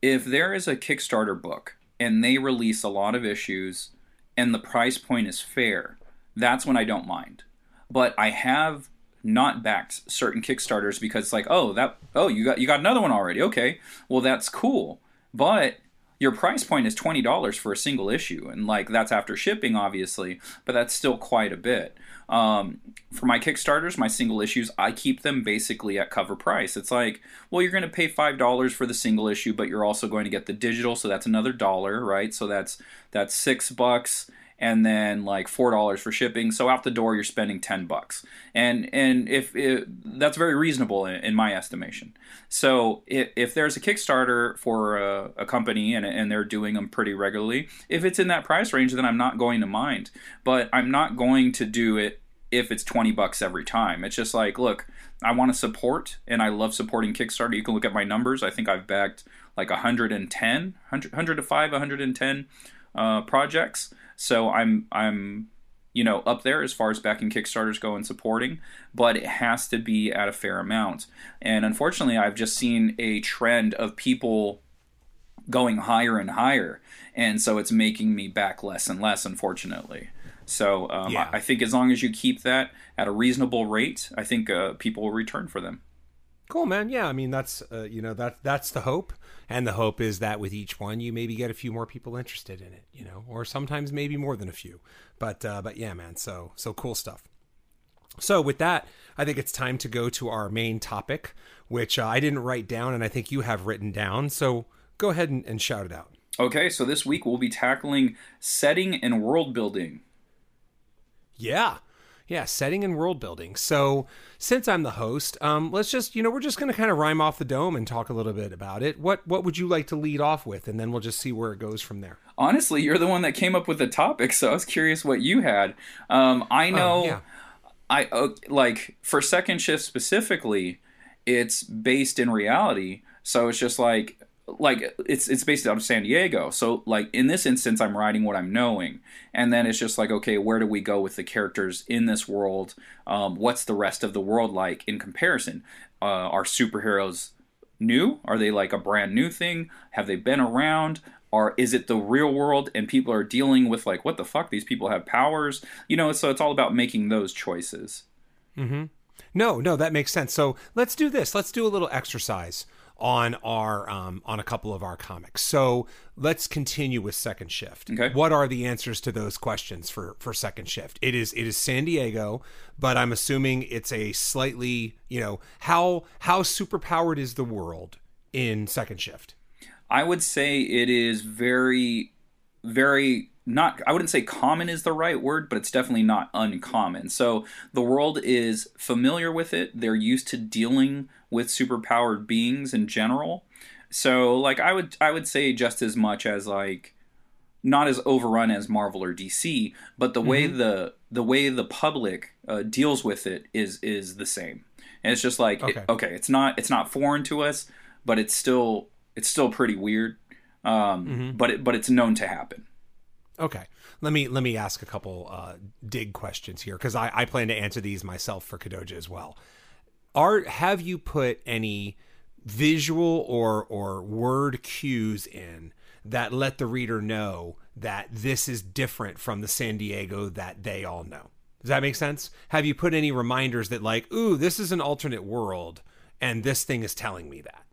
If there is a Kickstarter book and they release a lot of issues and the price point is fair, that's when I don't mind. But I have not backed certain Kickstarters because it's like, oh, that oh, you got you got another one already. Okay. Well, that's cool. But your price point is $20 for a single issue and like that's after shipping obviously, but that's still quite a bit. Um, for my Kickstarters, my single issues, I keep them basically at cover price. It's like, well, you're going to pay five dollars for the single issue, but you're also going to get the digital, so that's another dollar, right? So that's that's six bucks, and then like four dollars for shipping. So out the door, you're spending ten bucks, and and if it, that's very reasonable in, in, my estimation. So if, if there's a Kickstarter for a, a, company and and they're doing them pretty regularly, if it's in that price range, then I'm not going to mind. But I'm not going to do it if it's 20 bucks every time. It's just like, look, I want to support and I love supporting Kickstarter. You can look at my numbers. I think I've backed like 110, 100, 100 to 5, 110 uh, projects. So I'm I'm you know up there as far as backing Kickstarters go and supporting, but it has to be at a fair amount. And unfortunately, I've just seen a trend of people going higher and higher, and so it's making me back less and less. Unfortunately. So um, yeah. I, I, think as long as you keep that at a reasonable rate, I think uh, people will return for them. Cool, man. Yeah, I mean that's uh, you know that that's the hope, and the hope is that with each one you maybe get a few more people interested in it, you know, or sometimes maybe more than a few. But uh, but yeah, man. So so cool stuff. So with that, I think it's time to go to our main topic, which uh, I didn't write down, and I think you have written down. So go ahead and, and shout it out. Okay, so this week we'll be tackling setting and world building. Yeah. Yeah, setting and world building. So, since I'm the host, um, let's just, you know, we're just going to kind of rhyme off the dome and talk a little bit about it. What what would you like to lead off with and then we'll just see where it goes from there. Honestly, you're the one that came up with the topic, so I was curious what you had. Um, I oh, know yeah. I uh, like for second shift specifically, it's based in reality. So it's just like like it's it's based out of San Diego. So like in this instance, I'm writing what I'm knowing, and then it's just like okay, where do we go with the characters in this world? Um, what's the rest of the world like in comparison? Uh, are superheroes new? Are they like a brand new thing? Have they been around? Or is it the real world and people are dealing with like what the fuck? These people have powers, you know. So it's all about making those choices. Mm-hmm. No, no, that makes sense. So let's do this. Let's do a little exercise on our um, on a couple of our comics. So let's continue with Second Shift. Okay. What are the answers to those questions for for Second Shift? It is it is San Diego, but I'm assuming it's a slightly you know how how superpowered is the world in Second Shift? I would say it is very very not I wouldn't say common is the right word, but it's definitely not uncommon. So the world is familiar with it. They're used to dealing with superpowered beings in general. So like I would I would say just as much as like not as overrun as Marvel or DC, but the mm-hmm. way the the way the public uh, deals with it is is the same. And it's just like okay. It, okay, it's not it's not foreign to us, but it's still it's still pretty weird. Um, mm-hmm. but it but it's known to happen. Okay. Let me let me ask a couple uh, dig questions here because I, I plan to answer these myself for Kadoja as well. Are have you put any visual or or word cues in that let the reader know that this is different from the San Diego that they all know? Does that make sense? Have you put any reminders that like, ooh, this is an alternate world and this thing is telling me that?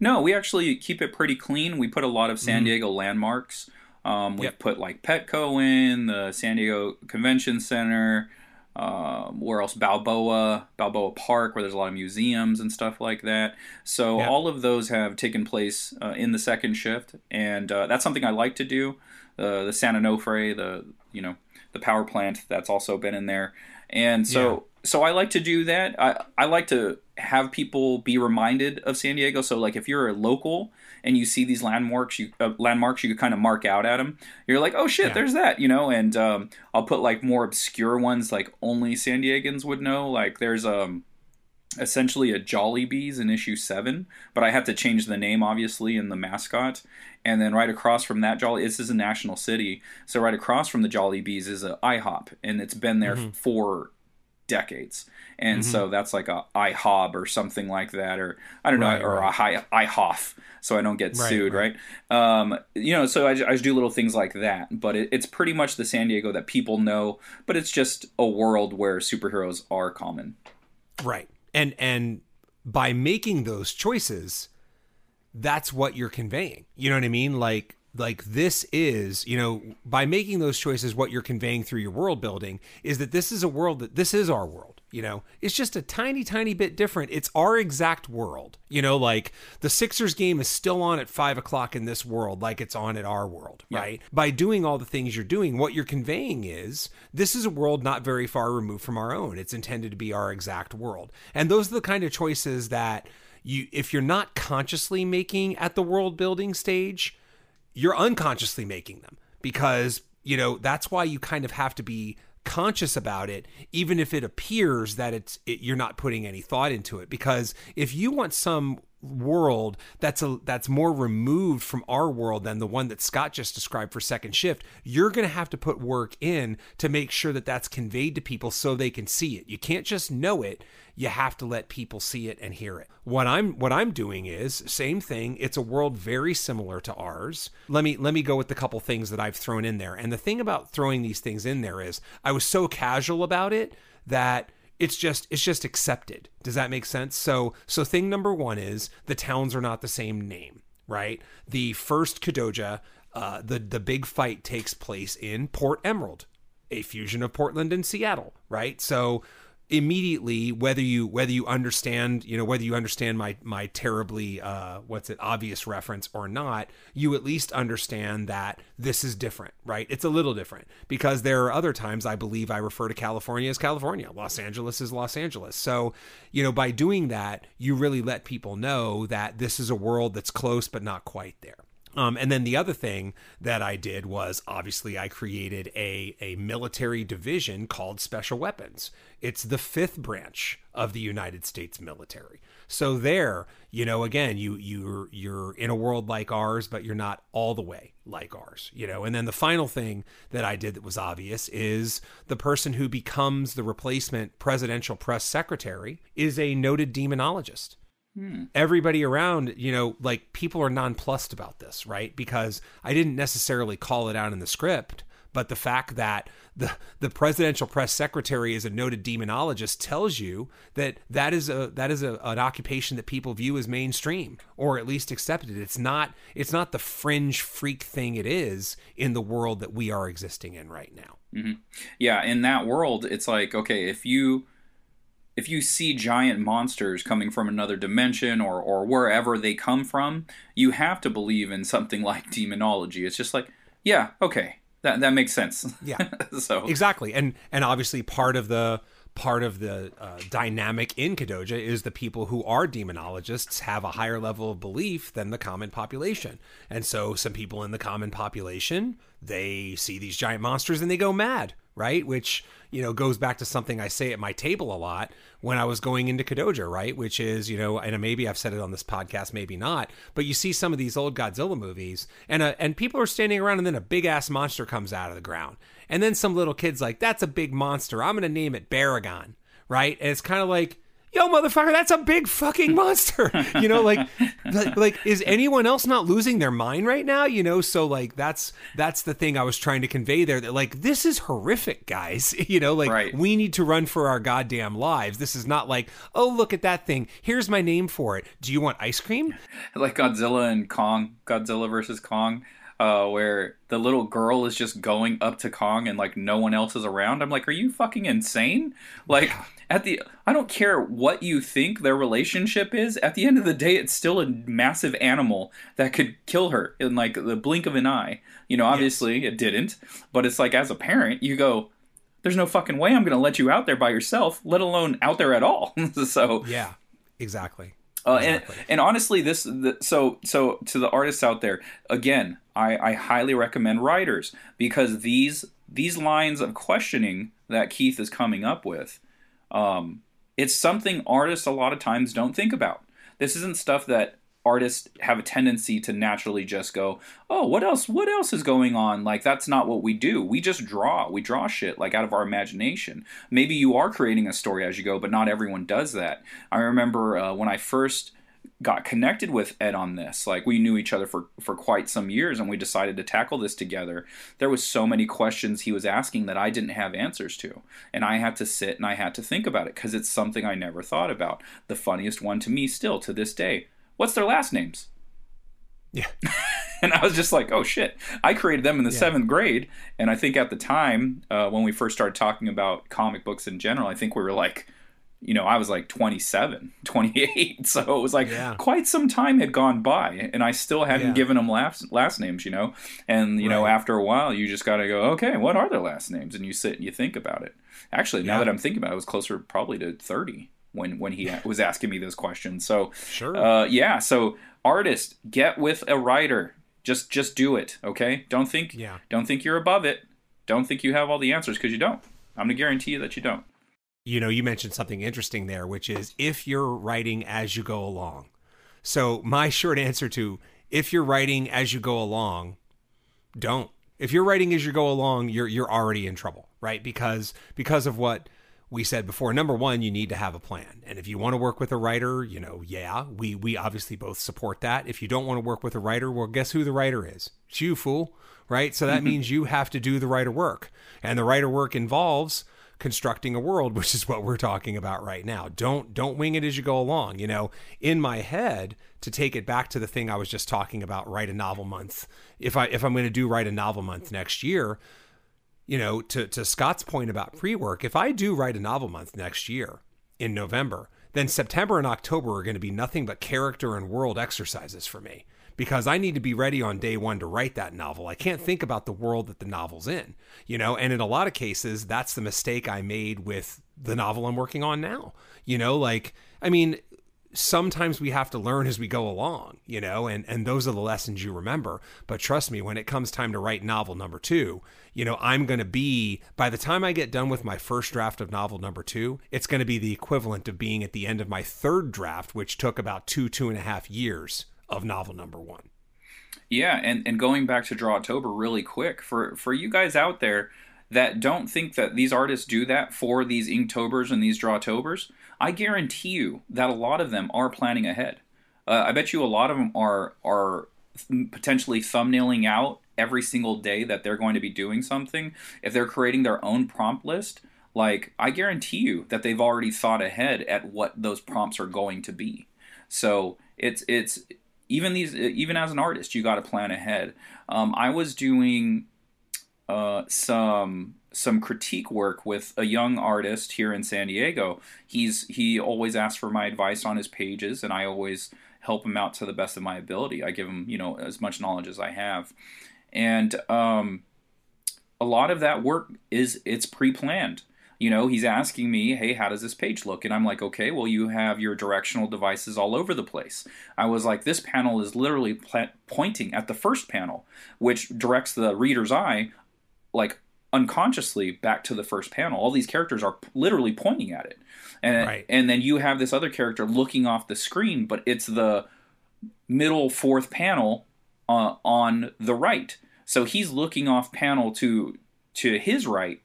No, we actually keep it pretty clean. We put a lot of San mm-hmm. Diego landmarks. Um, we've yep. put like Petco in, the San Diego Convention Center, um, where else? Balboa, Balboa Park, where there's a lot of museums and stuff like that. So yep. all of those have taken place uh, in the second shift, and uh, that's something I like to do. Uh, the San Onofre, the you know the power plant, that's also been in there, and so yeah. so I like to do that. I I like to have people be reminded of San Diego. So like if you're a local and you see these landmarks, you uh, landmarks you could kind of mark out at them. You're like, oh shit, yeah. there's that, you know. And um, I'll put like more obscure ones, like only San Diegans would know. Like there's um essentially a Jollibees in issue seven, but I have to change the name obviously and the mascot. And then right across from that Jolly, this is a national city, so right across from the Jollibees is a IHOP, and it's been there mm-hmm. for decades. And mm-hmm. so that's like a IHOB or something like that, or I don't know, right, or right. a high IHOF, so I don't get right, sued, right? Um, you know, so I, I just do little things like that, but it, it's pretty much the San Diego that people know, but it's just a world where superheroes are common. Right. And and by making those choices, that's what you're conveying. You know what I mean? Like like this is you know by making those choices what you're conveying through your world building is that this is a world that this is our world you know? It's just a tiny tiny bit different. It's our exact world you know? Like the sixers game is still on at five o'clock in this world like it's on at our world yeah. right? By doing all the things you're doing what you're conveying is this is a world not very far removed from our own. It's intended to be our exact world. And those are the kind of choices that you if you're not consciously making at the world building stage you're unconsciously making them because you know that's why you kind of have to be conscious about it even if it appears that it's it, you're not putting any thought into it. Because if you want some world that's a that's more removed from our world than the one that Scott just described for second shift you're going to have to put work in to make sure that that's conveyed to people so they can see it. You can't just know it. You have to let people see it and hear it. What i'm what i'm doing is same thing. It's a world very similar to ours. Let me let me go with the couple things that i've thrown in there. And the thing about throwing these things in there is i was so casual about it that it's just it's just accepted. Does that make sense? So so thing number one is the towns are not the same name, right? The first Kadoja, uh, the the big fight takes place in Port Emerald, a fusion of Portland and Seattle, right? So immediately whether you whether you understand you know whether you understand my my terribly uh what's it obvious reference or not you at least understand that this is different right? It's a little different because there are other times i believe i refer to california as california. Los angeles is los angeles. So you know by doing that you really let people know that this is a world that's close but not quite there um, and then the other thing that I did was obviously I created a, a military division called Special Weapons. It's the fifth branch of the United States military. So there, you know, again, you you're you're in a world like ours, but you're not all the way like ours, you know. And then the final thing that I did that was obvious is the person who becomes the replacement presidential press secretary is a noted demonologist. Hmm. Everybody around, you know, like people are nonplussed about this, right? Because I didn't necessarily call it out in the script, but the fact that the the presidential press secretary is a noted demonologist tells you that that is a that is a, an occupation that people view as mainstream or at least accepted. It's not it's not the fringe freak thing it is in the world that we are existing in right now. Mm-hmm. Yeah, in that world, it's like okay, if you if you see giant monsters coming from another dimension or, or wherever they come from, you have to believe in something like demonology. It's just like, yeah, okay, that that makes sense. Yeah. so exactly, and and obviously part of the part of the uh, dynamic in Kadoja is the people who are demonologists have a higher level of belief than the common population, and so some people in the common population they see these giant monsters and they go mad right? Which, you know, goes back to something I say at my table a lot when I was going into Kadoja, right? Which is, you know, and maybe I've said it on this podcast, maybe not, but you see some of these old Godzilla movies and uh, and people are standing around and then a big ass monster comes out of the ground. And then some little kid's like, that's a big monster. I'm going to name it Baragon, right? And it's kind of like, yo motherfucker that's a big fucking monster. You know like, like like is anyone else not losing their mind right now? You know so like that's that's the thing i was trying to convey there that like this is horrific guys. You know like right. we need to run for our goddamn lives. This is not like oh look at that thing. Here's my name for it. Do you want ice cream? Like godzilla and kong godzilla versus kong uh, where the little girl is just going up to Kong and like no one else is around. I'm like, are you fucking insane? Like, at the I don't care what you think their relationship is. At the end of the day, it's still a massive animal that could kill her in like the blink of an eye. You know, obviously yes. it didn't, but it's like as a parent, you go, "There's no fucking way I'm going to let you out there by yourself, let alone out there at all." so yeah, exactly. Uh, exactly. and and honestly, this the, so so to the artists out there, again, I, I highly recommend writers because these these lines of questioning that Keith is coming up with um, it's something artists a lot of times don't think about. This isn't stuff that artists have a tendency to naturally just go, "Oh, what else? What else is going on?" Like that's not what we do. We just draw. We draw shit like out of our imagination. Maybe you are creating a story as you go, but not everyone does that. I remember uh, when I first got connected with Ed on this. Like we knew each other for for quite some years and we decided to tackle this together. There was so many questions he was asking that I didn't have answers to. And I had to sit and I had to think about it cuz it's something I never thought about. The funniest one to me still to this day. What's their last names? Yeah. and I was just like, oh shit. I created them in the yeah. seventh grade. And I think at the time, uh, when we first started talking about comic books in general, I think we were like, you know, I was like 27, 28. So it was like yeah. quite some time had gone by and I still hadn't yeah. given them last, last names, you know? And, you right. know, after a while, you just got to go, okay, what are their last names? And you sit and you think about it. Actually, now that I'm thinking about it, it was closer probably to 30 when, when he was asking me those questions. So, sure. Uh, yeah. So, artist, get with a writer. Just, just do it. Okay. Don't think, yeah. don't think you're above it. Don't think you have all the answers because you don't. I'm going to guarantee you that you don't you know, you mentioned something interesting there, which is if you're writing as you go along. So, my short answer to if you're writing as you go along, don't. If you're writing as you go along, you're you're already in trouble, right? Because because of what we said before. Number one, you need to have a plan. And if you want to work with a writer, you know, yeah, we we obviously both support that. If you don't want to work with a writer, well, guess who the writer is? It's you, fool. Right? So that mm-hmm. means you have to do the writer work. And the writer work involves constructing a world, which is what we're talking about right now. Don't don't wing it as you go along. You know, in my head, to take it back to the thing I was just talking about, write a novel month. If I if I'm going to do write a novel month next year, you know, to to Scott's point about pre-work, if I do write a novel month next year in November, then September and October are going to be nothing but character and world exercises for me because I need to be ready on day one to write that novel. I can't think about the world that the novel's in, you know, and in a lot of cases, that's the mistake I made with the novel I'm working on now. You know, like, I mean, sometimes we have to learn as we go along, you know, and, and those are the lessons you remember. But trust me, when it comes time to write novel number two, you know, I'm going to be, by the time I get done with my first draft of novel number two, it's going to be the equivalent of being at the end of my third draft, which took about two, two and a half years of novel number one. Yeah, and, and going back to Drawtober really quick, for, for you guys out there that don't think that these artists do that for these Inktobers and these Drawtobers, I guarantee you that a lot of them are planning ahead. Uh, I bet you a lot of them are are potentially thumbnailing out every single day that they're going to be doing something. If they're creating their own prompt list, like I guarantee you that they've already thought ahead at what those prompts are going to be. So it's it's even these even as an artist you got to plan ahead. Um, i was doing uh, some some critique work with a young artist here in san diego. He's he always asks for my advice on his pages and i always help him out to the best of my ability. I give him you know as much knowledge as i have. And um, a lot of that work is it's pre-planned you know, he's asking me, hey, how does this page look? And I'm like, okay, well, you have your directional devices all over the place. I was like, this panel is literally pl- pointing at the first panel, which directs the reader's eye, like unconsciously back to the first panel. All these characters are literally pointing at it. And, right. and then you have this other character looking off the screen, but it's the middle fourth panel uh, on the right. So he's looking off panel to to his right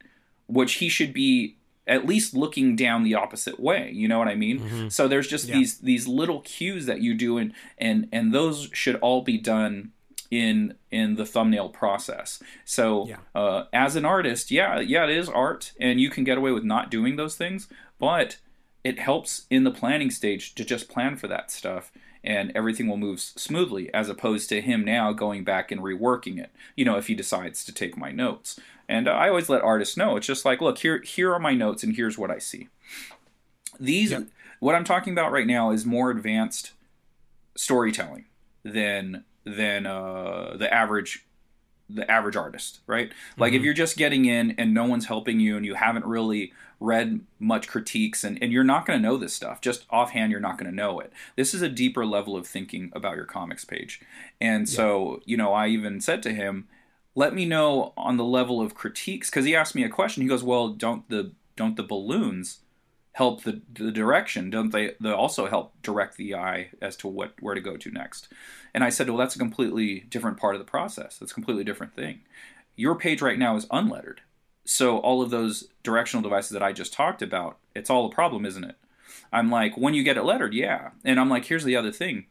which he should be at least looking down the opposite way you know what i mean mm-hmm. so there's just yeah. these these little cues that you do and and and those should all be done in in the thumbnail process so yeah. uh, as an artist yeah yeah it is art and you can get away with not doing those things but it helps in the planning stage to just plan for that stuff and everything will move smoothly as opposed to him now going back and reworking it you know if he decides to take my notes and I always let artists know. It's just like, look, here here are my notes and here's what I see. These yep. what I'm talking about right now is more advanced storytelling than than uh, the average the average artist, right? Like mm-hmm. if you're just getting in and no one's helping you and you haven't really read much critiques and, and you're not going to know this stuff. Just offhand, you're not going to know it. This is a deeper level of thinking about your comics page. And yeah. so, you know, I even said to him, let me know on the level of critiques because he asked me a question. He goes, "Well, don't the don't the balloons help the the direction don't they they also help direct the eye as to what where to go to next. And i said well that's a completely different part of the process. That's a completely different thing. Your page right now is unlettered. So all of those directional devices that i just talked about it's all a problem isn't it? I'm like when you get it lettered yeah. And i'm like here's the other thing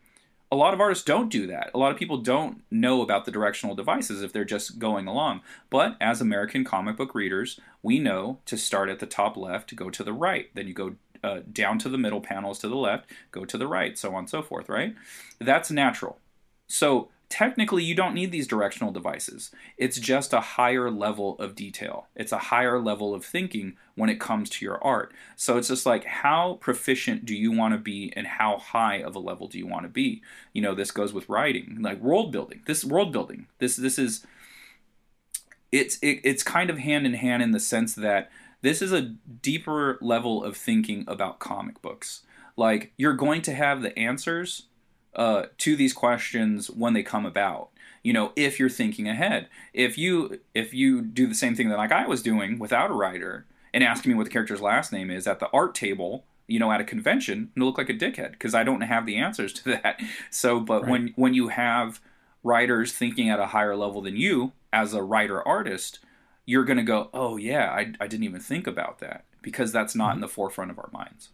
a lot of artists don't do that. A lot of people don't know about the directional devices if they're just going along. But as American comic book readers, we know to start at the top left, go to the right. Then you go uh, down to the middle panels to the left, go to the right, so on and so forth, right? That's natural. So technically you don't need these directional devices. It's just a higher level of detail. It's a higher level of thinking when it comes to your art. So it's just like how proficient do you want to be and how high of a level do you want to be? You know, this goes with writing, like world building. This world building. This this is it's it, it's kind of hand in hand in the sense that this is a deeper level of thinking about comic books. Like you're going to have the answers uh, to these questions when they come about you know if you're thinking ahead if you if you do the same thing that like i was doing without a writer and asking me what the character's last name is at the art table you know at a convention and look like a dickhead because i don't have the answers to that so but right. when when you have writers thinking at a higher level than you as a writer artist you're going to go oh yeah I, I didn't even think about that because that's not mm-hmm. in the forefront of our minds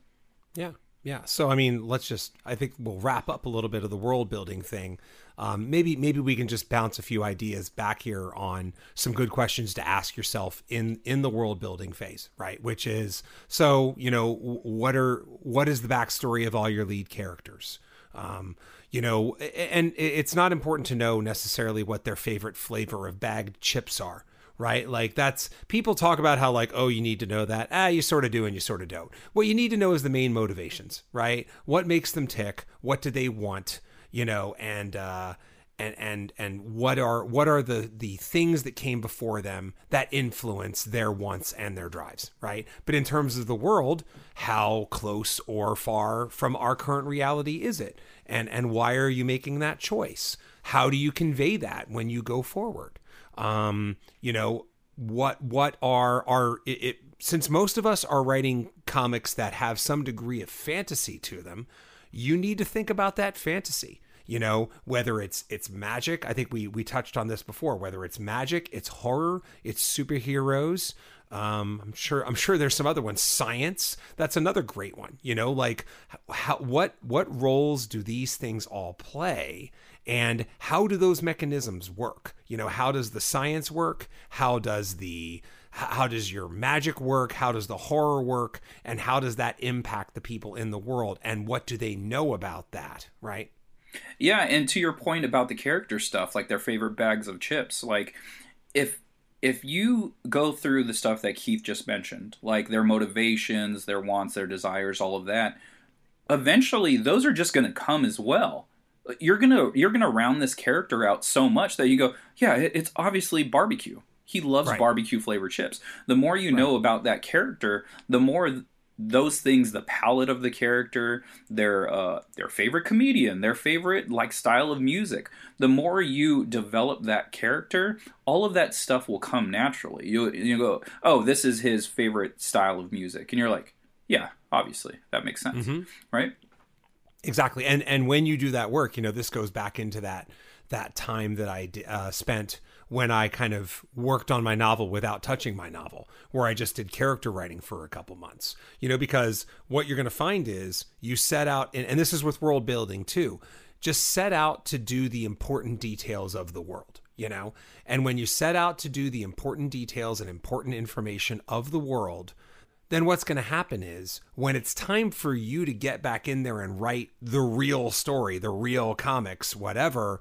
yeah yeah. So I mean, let's just. I think we'll wrap up a little bit of the world building thing. Um, maybe maybe we can just bounce a few ideas back here on some good questions to ask yourself in in the world building phase, right? Which is so you know what are what is the backstory of all your lead characters? Um, you know, and it's not important to know necessarily what their favorite flavor of bagged chips are right? Like that's people talk about how like oh you need to know that ah you sort of do and you sort of don't. What you need to know is the main motivations, right? What makes them tick? What do they want? You know, and uh, and and and what are what are the the things that came before them that influence their wants and their drives, right? But in terms of the world, how close or far from our current reality is it? And and why are you making that choice? How do you convey that when you go forward? Um, you know, what what are are it, it since most of us are writing comics that have some degree of fantasy to them, you need to think about that fantasy. You know whether it's it's magic i think we we touched on this before whether it's magic it's horror it's superheroes um, i'm sure i'm sure there's some other ones. Science that's another great one. You know like how what what roles do these things all play and how do those mechanisms work? You know how does the science work? How does the how does your magic work? How does the horror work? And how does that impact the people in the world? And what do they know about that right? Yeah and to your point about the character stuff like their favorite bags of chips like if if you go through the stuff that Keith just mentioned like their motivations their wants their desires all of that eventually those are just going to come as well you're gonna you're gonna round this character out so much that you go, yeah, it's obviously barbecue. He loves right. barbecue flavored chips. The more you right. know about that character, the more those things, the palette of the character, their uh, their favorite comedian, their favorite like style of music, the more you develop that character, all of that stuff will come naturally. You you go, oh, this is his favorite style of music, and you're like, yeah, obviously that makes sense, mm-hmm. right? Exactly. And and when you do that work, you know, this goes back into that that time that I uh, spent when I kind of worked on my novel without touching my novel, where I just did character writing for a couple months. You know, because what you're going to find is you set out, and, and this is with world building too, just set out to do the important details of the world you know and when you set out to do the important details and important information of the world then what's going to happen is when it's time for you to get back in there and write the real story, the real comics, whatever,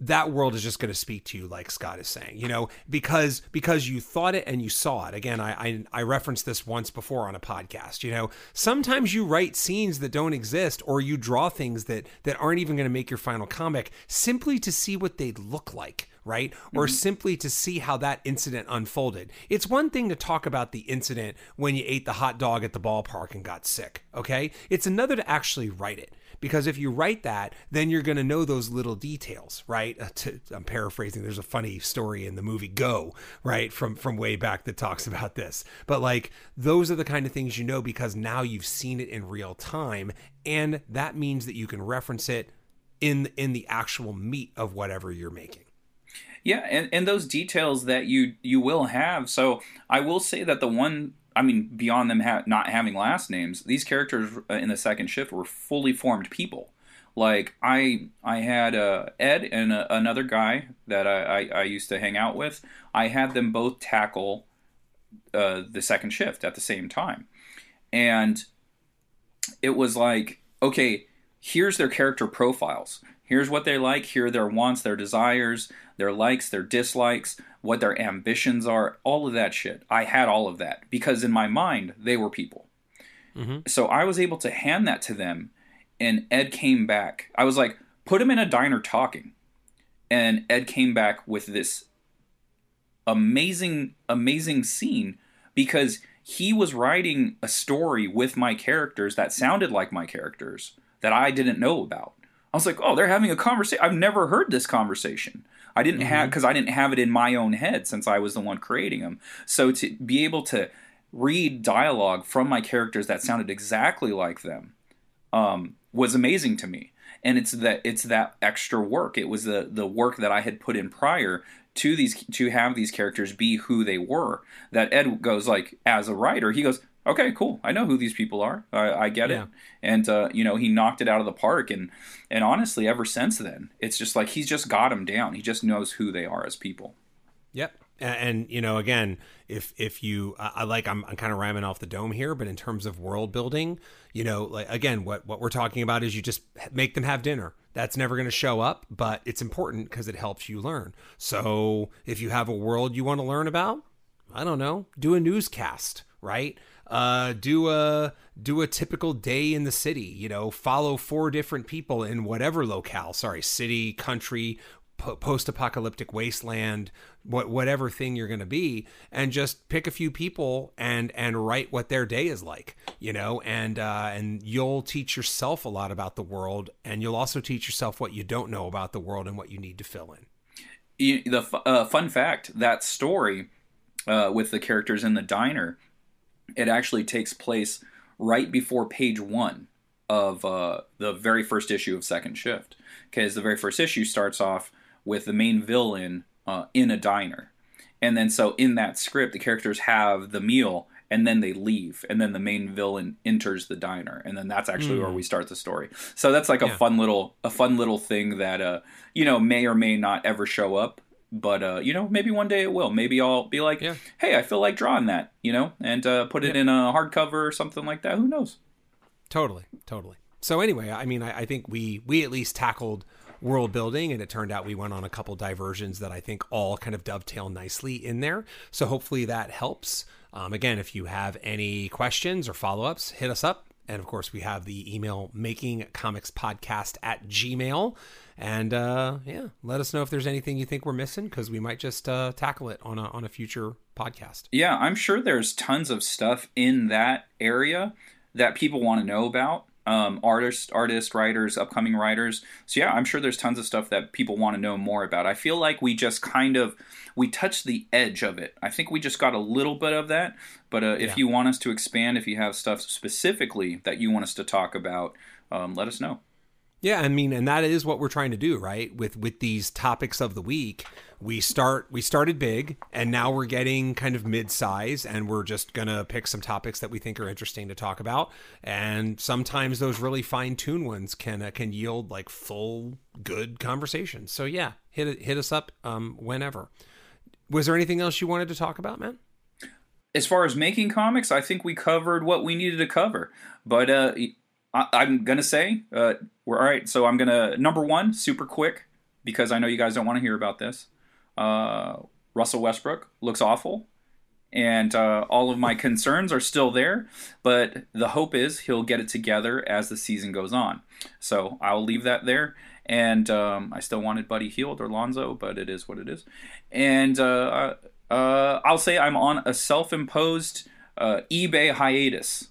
that world is just going to speak to you like Scott is saying, you know, because because you thought it and you saw it. Again, I, I I referenced this once before on a podcast. You know, sometimes you write scenes that don't exist, or you draw things that that aren't even going to make your final comic simply to see what they'd look like right? Mm-hmm. Or simply to see how that incident unfolded. It's one thing to talk about the incident when you ate the hot dog at the ballpark and got sick, okay? It's another to actually write it because if you write that, then you're going to know those little details, right? Uh, to, I'm paraphrasing. There's a funny story in the movie Go, right, from from way back that talks about this. But like those are the kind of things you know because now you've seen it in real time, and that means that you can reference it in in the actual meat of whatever you're making. Yeah, and, and those details that you you will have. So I will say that the one, I mean, beyond them ha- not having last names, these characters uh, in the second shift were fully formed people. Like I I had uh, Ed and uh, another guy that I, I, I used to hang out with. I had them both tackle uh, the second shift at the same time, and it was like okay, here's their character profiles. Here's what they like. Here are their wants, their desires their likes, their dislikes, what their ambitions are, all of that shit. I had all of that because in my mind, they were people. Mm-hmm. So I was able to hand that to them, and Ed came back. I was like, put him in a diner talking. And Ed came back with this amazing, amazing scene because he was writing a story with my characters that sounded like my characters that I didn't know about. I was like, oh, they're having a conversation. I've never heard this conversation. I didn't mm-hmm. have because I didn't have it in my own head since I was the one creating them. So to be able to read dialogue from my characters that sounded exactly like them um, was amazing to me. And it's that it's that extra work. It was the the work that I had put in prior to these to have these characters be who they were. That Ed goes like as a writer, he goes, okay, cool. I know who these people are. I, I get yeah. it. And uh, you know, he knocked it out of the park. And and honestly, ever since then, it's just like he's just got them down. He just knows who they are as people. Yep. And, and you know, again, if if you, I, I like, I'm, I'm kind of ramming off the dome here, but in terms of world building, you know, like again, what what we're talking about is you just make them have dinner. That's never going to show up, but it's important because it helps you learn. So if you have a world you want to learn about, I don't know, do a newscast, right? Uh, do a do a typical day in the city. You know, follow four different people in whatever locale. Sorry, city, country, po- post-apocalyptic wasteland, what whatever thing you're going to be, and just pick a few people and and write what their day is like. You know, and uh, and you'll teach yourself a lot about the world, and you'll also teach yourself what you don't know about the world and what you need to fill in. The uh, fun fact that story uh, with the characters in the diner it actually takes place right before page one of uh, the very first issue of Second Shift. Because the very first issue starts off with the main villain uh, in a diner. And then, so in that script, the characters have the meal and then they leave and then the main villain enters the diner and then that's actually mm. where hmm. we start the story so that's like a yeah. fun little a fun little thing that uh you know may or may not ever show up but uh, you know, maybe one day it will. Maybe I'll be like, yeah. "Hey, I feel like drawing that," you know, and uh, put it yeah. in a hardcover or something like that. Who knows? Totally, totally. So anyway, I mean, I, I, think we we at least tackled world building, and it turned out we went on a couple diversions that I think all kind of dovetail nicely in there. So hopefully that helps. Um, again, if you have any questions or follow ups, hit us up. And of course, we have the email making comics podcast at gmail. And uh, yeah, let us know if there's anything you think we're missing because we might just uh, tackle it on a, on a future podcast. Yeah, I'm sure there's tons of stuff in that area that people want to know about. Um, artists, artists, writers, upcoming writers. So yeah, I'm sure there's tons of stuff that people want to know more about. I feel like we just kind of we touched the edge of it. I think we just got a little bit of that. But uh, if yeah. you want us to expand, if you have stuff specifically that you want us to talk about, um, let us know. Yeah, I mean, and that is what we're trying to do, right? With with these topics of the week, we start we started big, and now we're getting kind of mid size, and we're just gonna pick some topics that we think are interesting to talk about. And sometimes those really fine tuned ones can uh, can yield like full good conversations. So yeah, hit hit us up um, whenever. Was there anything else you wanted to talk about, man? As far as making comics, I think we covered what we needed to cover. But uh, I, am gonna say uh, we're all right. So I'm gonna number one, super quick, because I know you guys don't want to hear about this. Uh, Russell Westbrook looks awful, and uh, all of my concerns are still there. But the hope is he'll get it together as the season goes on. So I'll leave that there. And um, I still wanted Buddy Hield or Lonzo, but it is what it is. And uh, uh, I'll say I'm on a self-imposed uh, eBay hiatus.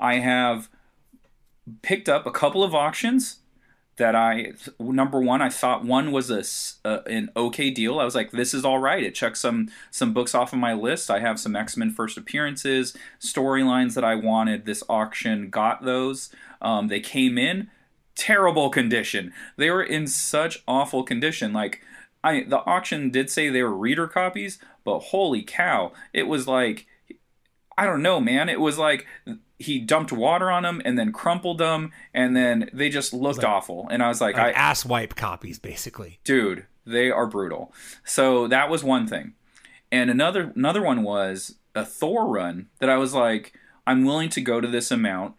I have picked up a couple of auctions that I number one I thought one was a, a, an okay deal. I was like, this is all right. It checks some some books off of my list. I have some X Men first appearances, storylines that I wanted. This auction got those. Um, they came in terrible condition. They were in such awful condition. Like I the auction did say they were reader copies, but holy cow, it was like I don't know, man. It was like he dumped water on them and then crumpled them, and then they just looked like, awful. And I was like, like I ass wipe copies, basically. Dude, they are brutal. So that was one thing, and another another one was a Thor run that I was like, I'm willing to go to this amount,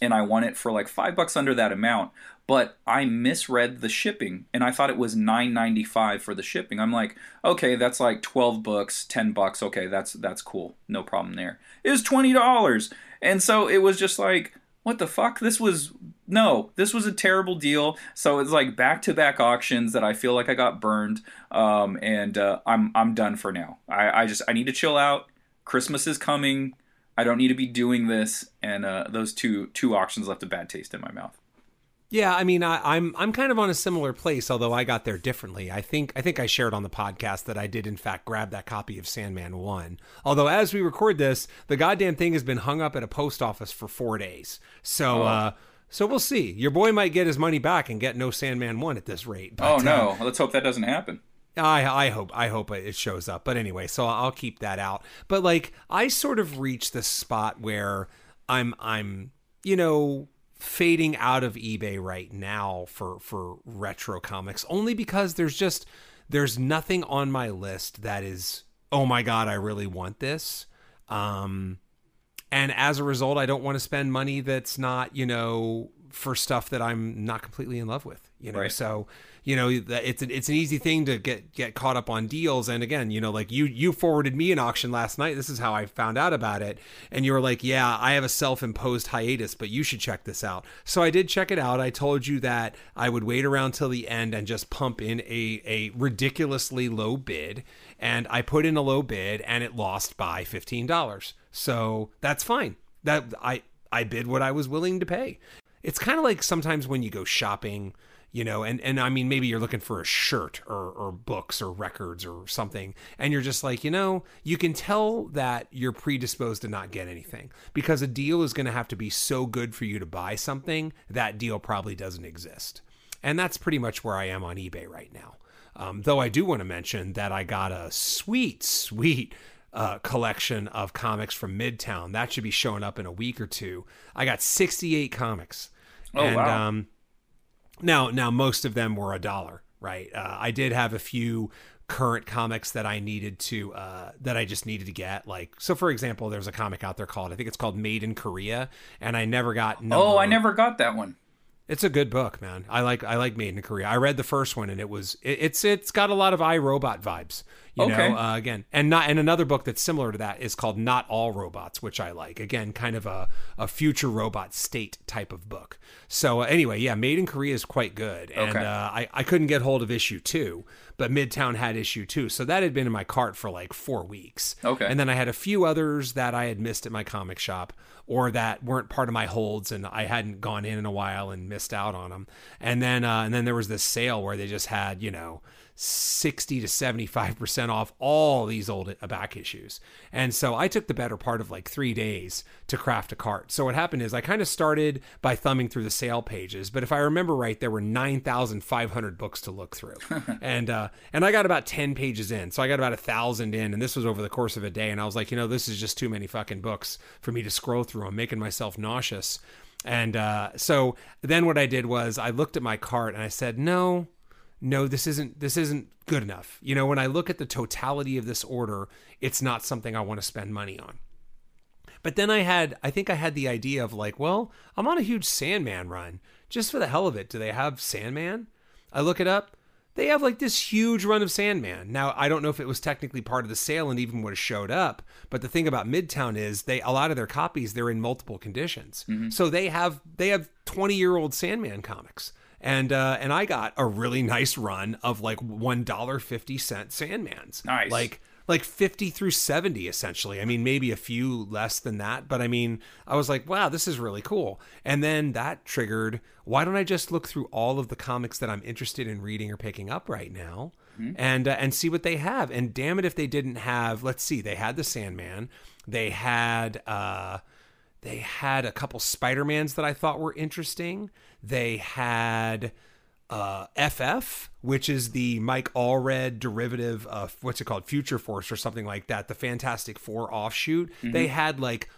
and I want it for like five bucks under that amount but I misread the shipping and I thought it was 9.95 for the shipping. I'm like, okay, that's like 12 bucks, 10 bucks. Okay, that's that's cool. No problem there. It was $20. And so it was just like, what the fuck? This was no, this was a terrible deal. So it's like back to back auctions that I feel like I got burned. Um, and uh, I'm I'm done for now. I, I just I need to chill out. Christmas is coming. I don't need to be doing this. And uh, those two two auctions left a bad taste in my mouth. Yeah, I mean, I, am I'm, I'm kind of on a similar place, although I got there differently. I think I think I shared on the podcast that I did in fact grab that copy of Sandman One. Although as we record this, the goddamn thing has been hung up at a post office for four days. So. Oh. uh so we'll see. Your boy might get his money back and get no Sandman one at this rate. But, oh no! Uh, Let's hope that doesn't happen. I I hope I hope it shows up. But anyway, so I'll keep that out. But like I sort of reached the spot where I'm I'm you know fading out of eBay right now for for retro comics only because there's just there's nothing on my list that is oh my god I really want this um and as a result I don't want to spend money that's not you know for stuff that I'm not completely in love with you know right. so you know it's an, it's an easy thing to get get caught up on deals. And again you know like you you forwarded me an auction last night. This is how i found out about it. And you were like yeah i have a self-imposed hiatus but you should check this out. So i did check it out. I told you that i would wait around till the end and just pump in a a ridiculously low bid. And i put in a low bid and it lost by $15 so that's fine. That i i bid what i was willing to pay. It's kind of like sometimes when you go shopping you know and and i mean maybe you're looking for a shirt or or books or records or something and you're just like you know you can tell that you're predisposed to not get anything because a deal is going to have to be so good for you to buy something that deal probably doesn't exist. And that's pretty much where i am on ebay right now. Um, though i do want to mention that i got a sweet sweet uh, collection of comics from midtown. That should be showing up in a week or two. I got 68 comics. Oh and, wow. um, now, now most of them were a dollar, right? Uh, I did have a few current comics that I needed to uh, that I just needed to get. Like, so for example, there's a comic out there called I think it's called Made in Korea, and I never got. Number, oh, I never got that one. It's a good book, man. I like I like Made in Korea. I read the first one, and it was it, it's it's got a lot of iRobot vibes. You okay. know, uh, again, and not and another book that's similar to that is called Not All Robots, which I like. Again, kind of a a future robot state type of book. So uh, anyway, yeah, Made in Korea is quite good, and okay. uh, I I couldn't get hold of issue two, but Midtown had issue two, so that had been in my cart for like four weeks. Okay, and then I had a few others that I had missed at my comic shop or that weren't part of my holds and I hadn't gone in in a while and missed out on them. And then uh, and then there was this sale where they just had you know 60 to 75% off all these old back issues. And so I took the better part of like three days to craft a cart. So what happened is I kind of started by thumbing through the sale pages, but if I remember right, there were 9,500 books to look through. and, uh, and I got about 10 pages in. So I got about a thousand in and this was over the course of a day. And I was like, you know, this is just too many fucking books for me to scroll through. I'm making myself nauseous. And uh, so then what I did was I looked at my cart and I said, no, no this isn't this isn't good enough you know when i look at the totality of this order it's not something i want to spend money on but then i had i think i had the idea of like well i'm on a huge sandman run just for the hell of it do they have sandman i look it up they have like this huge run of Sandman. Now, I don't know if it was technically part of the sale and even would have showed up, but the thing about Midtown is they a lot of their copies they're in multiple conditions. Mm-hmm. So they have they have 20-year-old Sandman comics and uh, and I got a really nice run of like one dollar fifty cent Sandmans. Nice, like like 50 through 70 essentially. I mean, maybe a few less than that, but I mean, I was like, wow, this is really cool. And then that triggered, why don't I just look through all of the comics that I'm interested in reading or picking up right now? And uh, and see what they have. And damn it if they didn't have, let's see, they had the Sandman. They had uh they had a couple Spider-Mans that I thought were interesting. They had uh, FF, which is the Mike Allred derivative of what's it called, Future Force or something like that, the Fantastic Four offshoot. They had like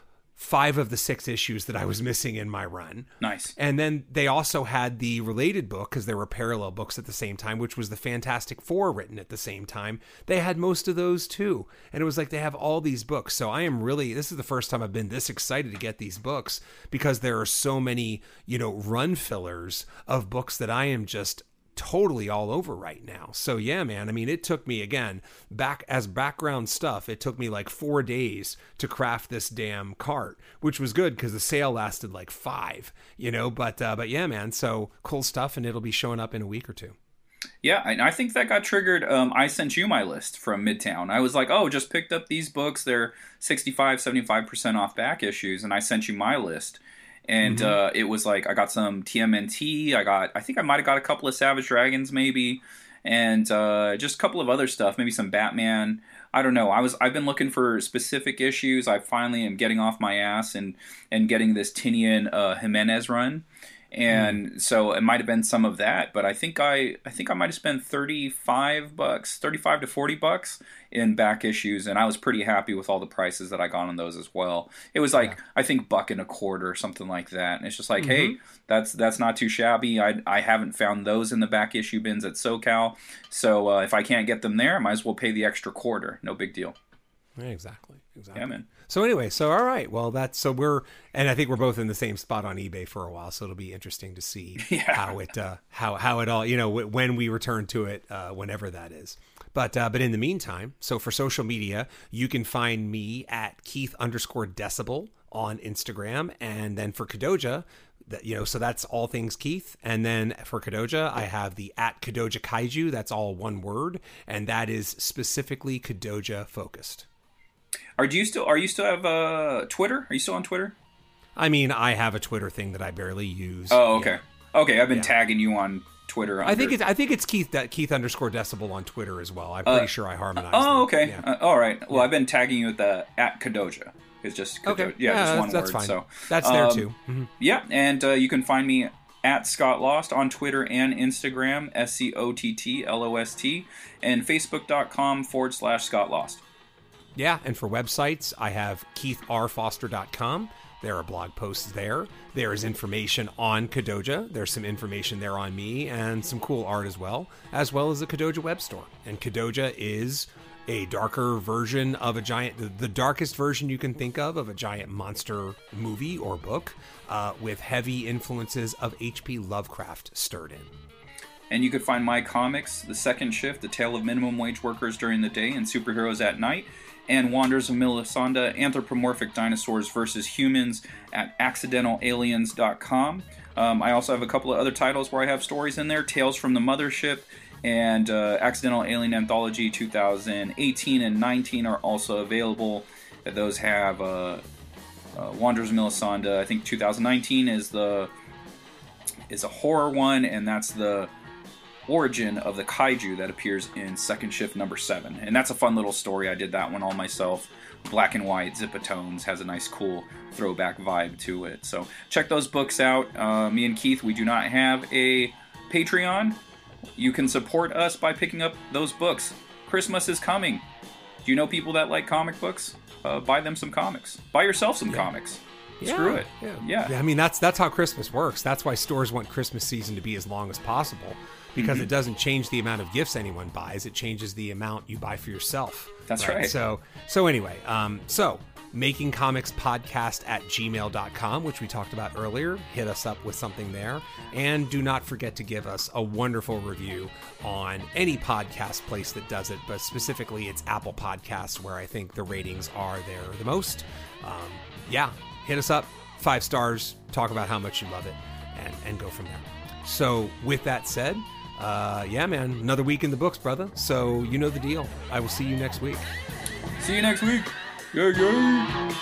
five of the six issues that I was missing in my run. Nice. And then they also had the related book because there were parallel books at the same time, which was the Fantastic Four written at the same time. They had most of those too. And it was like they have all these books. So I am really, this is the first time I've been this excited to get these books because there are so many, you know, run fillers of books that I am just totally all over right now. So yeah, man. I mean, it took me again back as background stuff. It took me like four days to craft this damn cart, which was good because the sale lasted like five. You know, but uh, but yeah, man. So cool stuff, and it'll be showing up in a week or two. Yeah, and I think that got triggered. Um, I sent you my list from Midtown. I was like, oh, just picked up these books. They're 65, 75% off back issues. And I sent you my list. And Mm-hmm. uh, it was like, I got some TMNT. I got, I think I might have got a couple of Savage Dragons, maybe. And uh, just a couple of other stuff, maybe some Batman. I don't know. I was I've been looking for specific issues. I finally am getting off my ass and and getting this Tinian uh, Jimenez run and so it might have been some of that but i think i i think i might have spent 35 bucks 35 to 40 bucks in back issues and i was pretty happy with all the prices that i got on those as well. It was like i think buck and a quarter or something like that and it's just like hey that's that's not too shabby. I i haven't found those in the back issue bins at socal so uh, if i can't get them there i might as well pay the extra quarter. No big deal. Yeah, exactly. Exactly. yeah man So anyway, so all right, well that's so we're and I think we're both in the same spot on eBay for a while, so it'll be interesting to see how it uh, how how it all you know w- when we return to it, uh, whenever that is. But uh, but in the meantime, so for social media, you can find me at Keith underscore Decibel on Instagram, and then for Kadoja. That, you know, so that's all things Keith, and then for Kadoja, I have the at Kadoja Kaiju. That's all one word, and that is specifically Kadoja focused. Are do you still are you still have uh twitter are you still on twitter I mean, I have a Twitter thing that I barely use. Oh, okay. Yeah. Okay, I've been tagging you on Twitter. I think it's I think it's Keith that Keith underscore Decibel on Twitter as well. I'm pretty sure I harmonized. them. Oh, okay. Yeah. Uh, all right. Well, I've been tagging you at the at Kadoja. It's just Kadoja. Okay. Yeah, just one that's word. fine. So that's there um, too. Mhm. Yeah, and uh, you can find me at Scott Lost on Twitter and Instagram, S C O T T L O S T, and Facebook.com forward slash Scott Lost. Yeah, and for websites, I have keithrfoster.com. There are blog posts there. There is information on Kadoja. There's some information there on me and some cool art as well, as well as the Kadoja web store. And Kadoja is a darker version of a giant, the, darkest version you can think of, of a giant monster movie or book uh, with heavy influences of H.P. Lovecraft stirred in. And you could find my comics, The Second Shift, The Tale of Minimum Wage Workers During the Day and Superheroes at Night, and Wanders of Melisanda, Anthropomorphic Dinosaurs versus Humans at accidentalaliens.com. Um, I also have a couple of other titles where I have stories in there Tales from the Mothership and uh, Accidental Alien Anthology 2018 and 19 are also available. Those have uh, uh, Wanders of Melisanda. I think 2019 is the is a horror one, and that's the origin of the kaiju that appears in Second Shift number seven, and that's a fun little story. I did that one all myself. Black and white, Zipatones has a nice, cool throwback vibe to it. So check those books out. Uh, me and Keith, we do not have a Patreon. You can support us by picking up those books. Christmas is coming. Do you know people that like comic books? Uh, buy them some comics. Buy yourself some comics. Screw it. Yeah. Yeah. I mean, that's that's how Christmas works. That's why stores want Christmas season to be as long as possible because Mm-hmm. it doesn't change the amount of gifts anyone buys. It changes the amount you buy for yourself. That's right. So so anyway, um, so making comics podcast at gmail.com which we talked about earlier hit us up with something there and do not forget to give us a wonderful review on any podcast place that does it but specifically it's apple podcasts where i think the ratings are there the most um, yeah hit us up five stars talk about how much you love it and, and go from there so with that said uh, yeah, man, another week in the books, brother. So you know the deal. I will see you next week. See you next week. Yeah, yeah.